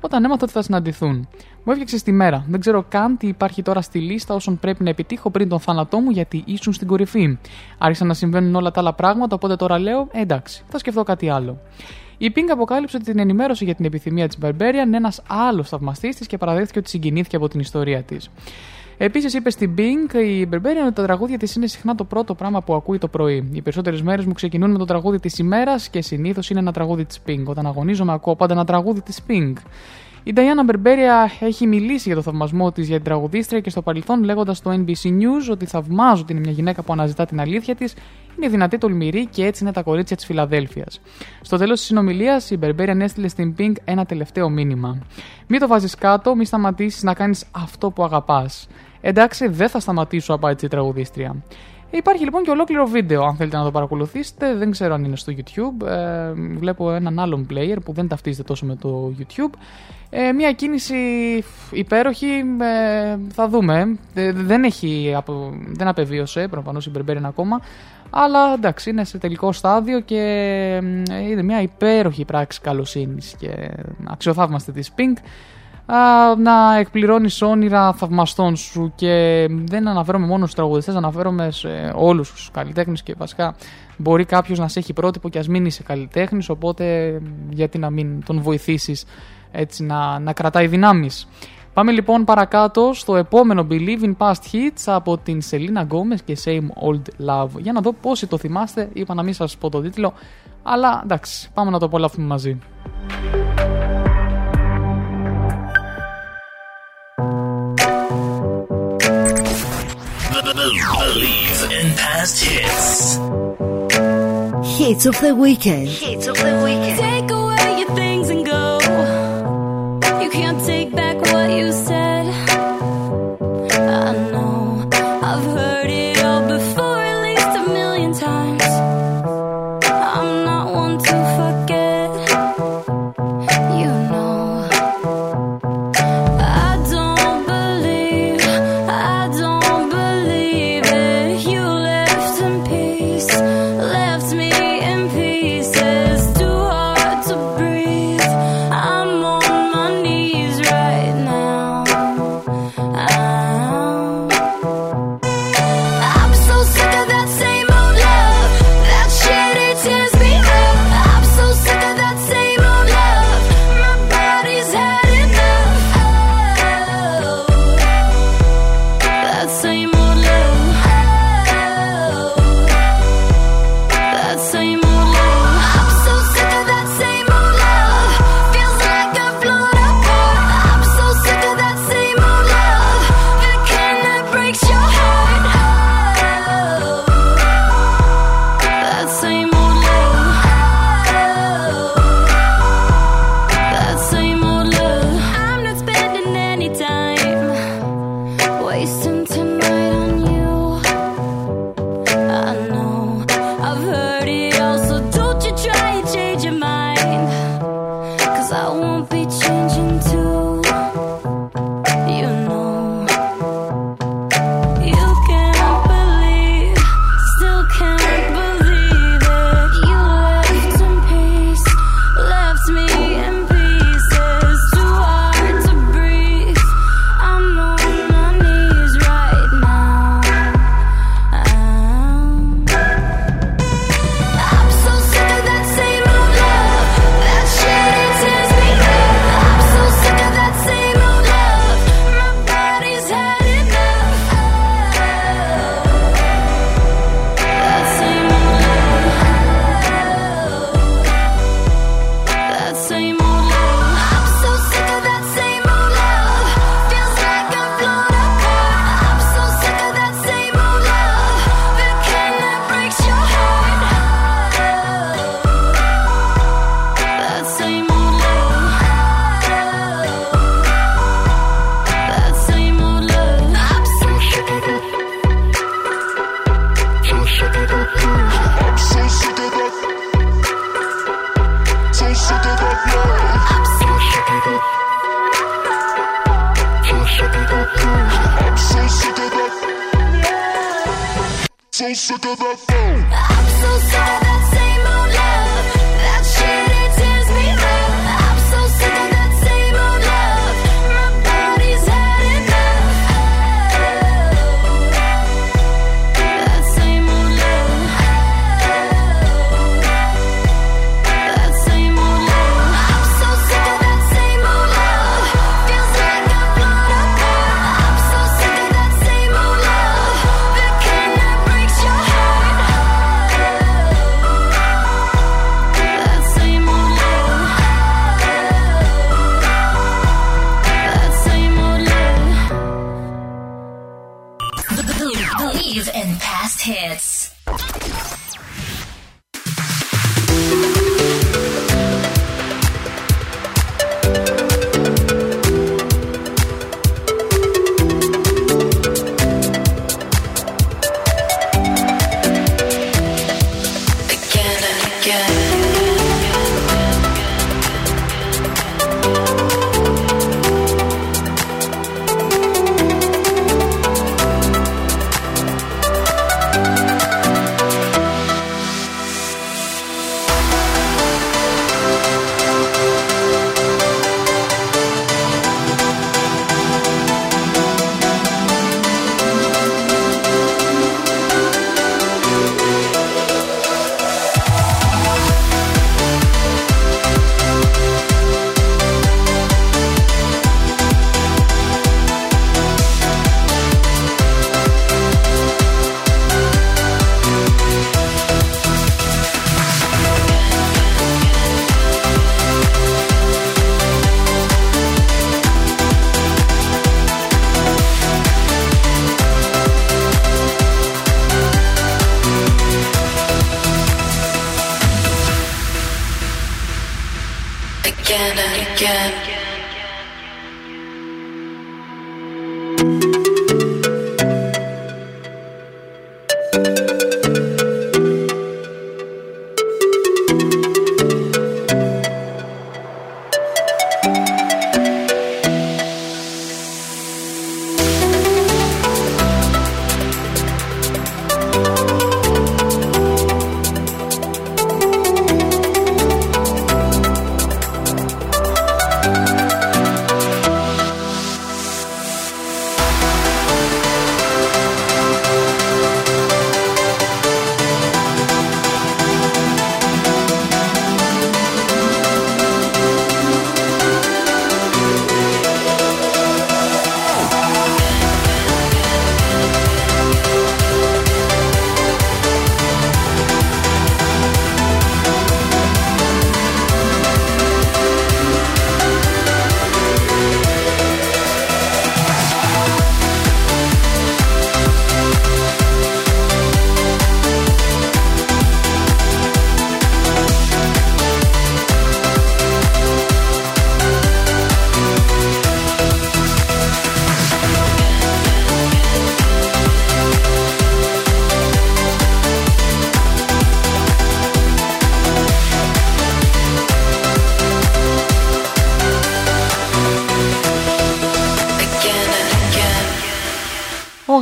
όταν έμαθε ότι θα συναντηθούν. Μου έφτιαξε τη μέρα. Δεν ξέρω καν τι υπάρχει τώρα στη λίστα όσων πρέπει να επιτύχω πριν τον θάνατό μου γιατί ήσουν στην κορυφή. Άρχισαν να συμβαίνουν όλα τα άλλα πράγματα, οπότε τώρα λέω «Ε, εντάξει, θα σκεφτώ κάτι άλλο. Η Pink αποκάλυψε ότι την ενημέρωσε για την επιθυμία της Barbarian ένας άλλος θαυμαστής της και παραδέχθηκε ότι συγκινήθηκε από την ιστορία της. Επίσης, είπε στην Pink η Barbarian ότι τα τραγούδια της είναι συχνά το πρώτο πράγμα που ακούει το πρωί. Οι περισσότερες μέρες μου ξεκινούν με το τραγούδι της ημέρας και συνήθως είναι ένα τραγούδι της Pink. Όταν αγωνίζομαι, ακούω πάντα ένα τραγούδι της Pink. Η Diana Μπερμπέρια έχει μιλήσει για το θαυμασμό της για την τραγουδίστρια και στο παρελθόν λέγοντας στο NBC News ότι θαυμάζω ότι είναι μια γυναίκα που αναζητά την αλήθεια της, είναι δυνατή, τολμηρή και έτσι είναι τα κορίτσια της Φιλαδέλφιας. Στο τέλος της συνομιλίας, η Μπερμπέρια έστειλε στην Pink ένα τελευταίο μήνυμα. Μην το βάζεις κάτω, μην σταματήσεις να κάνεις αυτό που αγαπάς. Εντάξει, δεν θα σταματήσω, απάντησε η τραγουδίστρια. Υπάρχει λοιπόν και ολόκληρο βίντεο, αν θέλετε να το παρακολουθήσετε. Δεν ξέρω αν είναι στο YouTube. Ε, βλέπω έναν άλλον player που δεν ταυτίζεται τόσο με το YouTube. Ε, μια κίνηση υπέροχη, ε, θα δούμε. Ε, δεν, έχει, απο- δεν απεβίωσε προφανώς η Μπερμπέριν ακόμα. Αλλά εντάξει, είναι σε τελικό στάδιο και ε, είναι μια υπέροχη πράξη καλοσύνης και αξιοθαύμαστη της Pink α, να εκπληρώνεις όνειρα θαυμαστών σου και δεν αναφέρομαι μόνο στους τραγουδιστές, αναφέρομαι σε όλους τους καλλιτέχνες και βασικά μπορεί κάποιος να σε έχει πρότυπο και ας μην είσαι καλλιτέχνης, οπότε γιατί να μην τον βοηθήσεις έτσι να, να κρατάει δυνάμεις. Πάμε λοιπόν παρακάτω στο επόμενο Believe in Past Hits από την Selena Gomez και Same Old Love. Για να δω πόσοι το θυμάστε, είπα να μην σας πω το τίτλο, αλλά εντάξει, πάμε να το απολαύσουμε μαζί. Believe in past hits. Hits of the weekend. Hits of the weekend.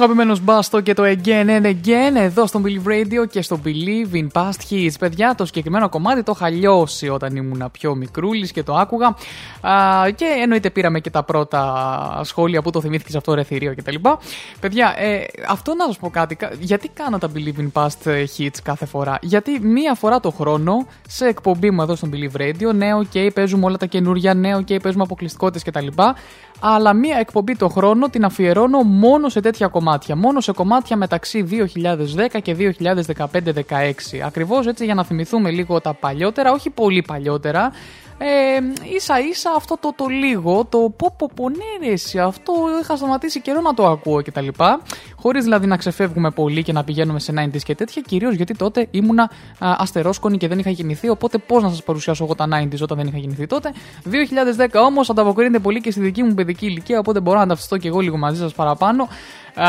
Ο αγαπημένος Basto και το Again and Again εδώ στο Believe Radio και στο Believe in Past Hits. Παιδιά, το συγκεκριμένο κομμάτι το είχα λιώσει όταν ήμουν πιο μικρούλης και το άκουγα. Α, και εννοείται πήραμε και τα πρώτα σχόλια που το θυμήθηκες αυτό ρε θηρίο κτλ. Παιδιά, ε, αυτό να σας πω κάτι. κα- Γιατί κάνω τα Believe in Past Hits κάθε φορά; Γιατί μία φορά το χρόνο σε εκπομπή μου εδώ στο Believe Radio, ναι, οκ, παίζουμε όλα τα καινούργια, ναι, οκ, παίζουμε αποκλειστικότητες κτλ αλλά μία εκπομπή το χρόνο την αφιερώνω μόνο σε τέτοια κομμάτια. Μόνο σε κομμάτια μεταξύ 2010 και 2015-16. Ακριβώς έτσι για να θυμηθούμε λίγο τα παλιότερα, όχι πολύ παλιότερα. Ε, ίσα ίσα αυτό το, το λίγο, το πω πω πω ναι ρε, εσύ, αυτό είχα σταματήσει καιρό να το ακούω και τα λοιπά. Χωρίς δηλαδή να ξεφεύγουμε πολύ και να πηγαίνουμε σε 90s και τέτοια, κυρίως γιατί τότε ήμουνα α, αστερόσκονη και δεν είχα γεννηθεί, οπότε πώς να σας παρουσιάσω εγώ τα 90s όταν δεν είχα γεννηθεί τότε. 2010 όμως ανταποκρίνεται πολύ και στη δική μου παιδική ηλικία, οπότε μπορώ να ταυτιστώ και εγώ λίγο μαζί σας παραπάνω. Α,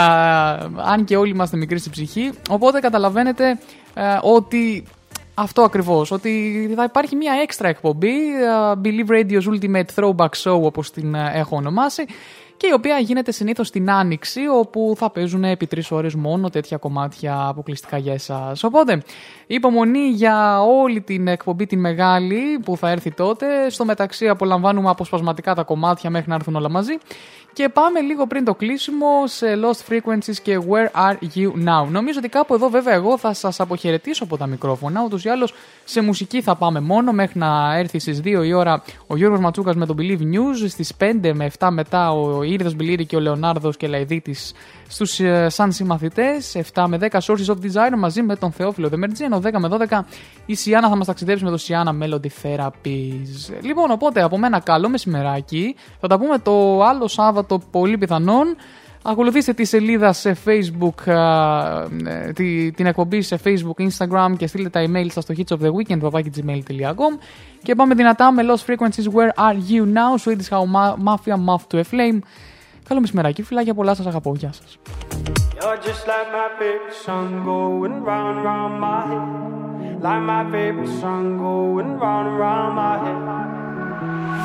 αν και όλοι είμαστε μικροί στη ψυχή. Οπότε καταλαβαίνετε ε, ότι αυτό ακριβώς. Ότι θα υπάρχει μια έξτρα εκπομπή. uh, Believe Radio's Ultimate Throwback Show, όπως την uh, έχω ονομάσει. Και η οποία γίνεται συνήθως την Άνοιξη, όπου θα παίζουν επί τρεις ώρες μόνο τέτοια κομμάτια αποκλειστικά για εσάς. Οπότε, υπομονή για όλη την εκπομπή την μεγάλη που θα έρθει τότε. Στο μεταξύ, απολαμβάνουμε αποσπασματικά τα κομμάτια μέχρι να έρθουν όλα μαζί. Και πάμε λίγο πριν το κλείσιμο σε Lost Frequencies και Where Are You Now. Νομίζω ότι κάπου εδώ βέβαια εγώ θα σας αποχαιρετήσω από τα μικρόφωνα. Ούτως ή άλλως σε μουσική θα πάμε μόνο μέχρι να έρθει στις 2 η ώρα ο Γιώργος Ματσούκας με το Believe News. Στις 5 με 7 μετά ο Ήρδος Μπιλίρη και ο Λεωνάρδος και Λαϊδίτης στους ε, σαν συμμαθητές. 7 με 10 Sources of Desire μαζί με τον Θεόφιλο Δεμερτζή. Ενώ 10 με 12 η Σιάννα θα μας ταξιδέψει με το Σιάννα Melody Therapies. Λοιπόν, οπότε από μένα καλό μεσημεράκι. Θα τα πούμε το άλλο Σάββατο πολύ πιθανόν. Ακολουθήστε τη σελίδα σε Facebook, α, ε, τη- την εκπομπή σε Facebook, Instagram και στείλτε τα email σας στο hitsoftheweekend.gmail.com και πάμε δυνατά με Lost Frequencies Where Are You Now, Swedish How Ma- Mafia, Muff to a Flame. Καλό μεσημεράκι, φιλάκια πολλά, σας αγαπώ, γεια σας. You're just like my favorite song going round and round my head. Like my favorite song going round and round my head.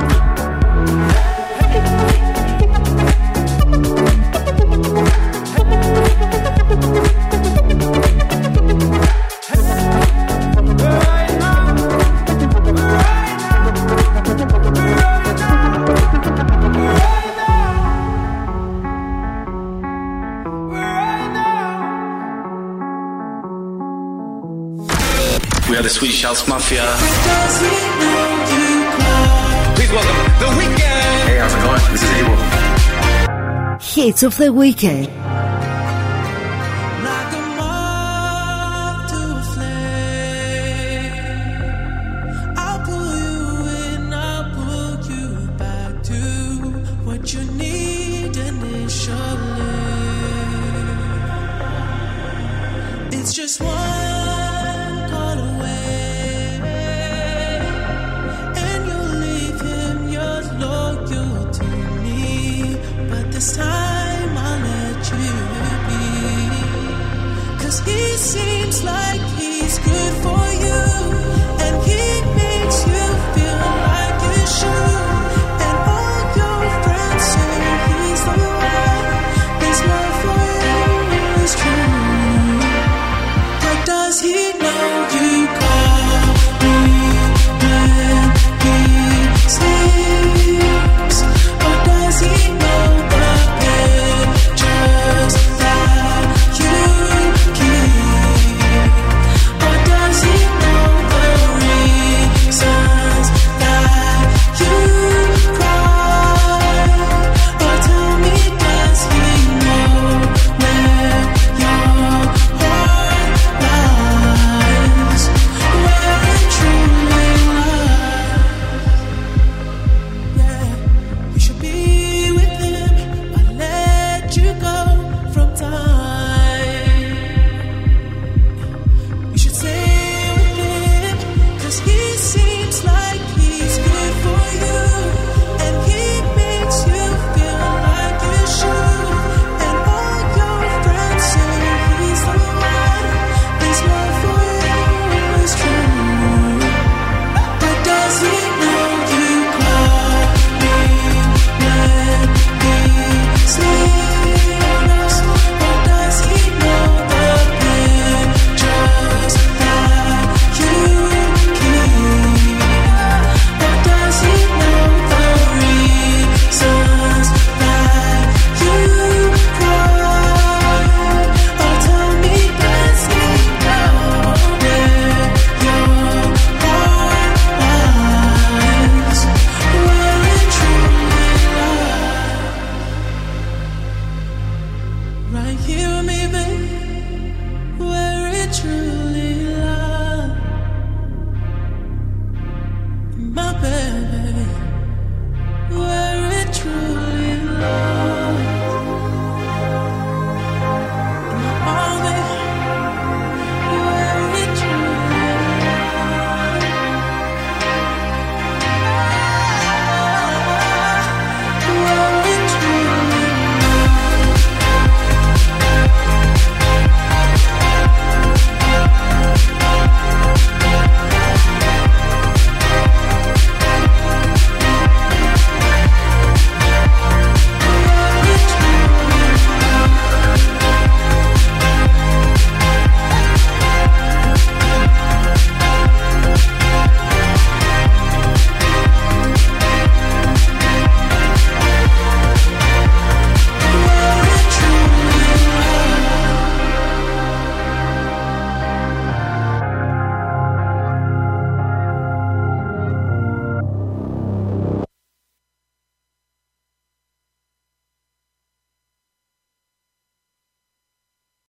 Swedish House Mafia. Please welcome the weekend. Hey, how's it going? This is Abel. Hits of the weekend.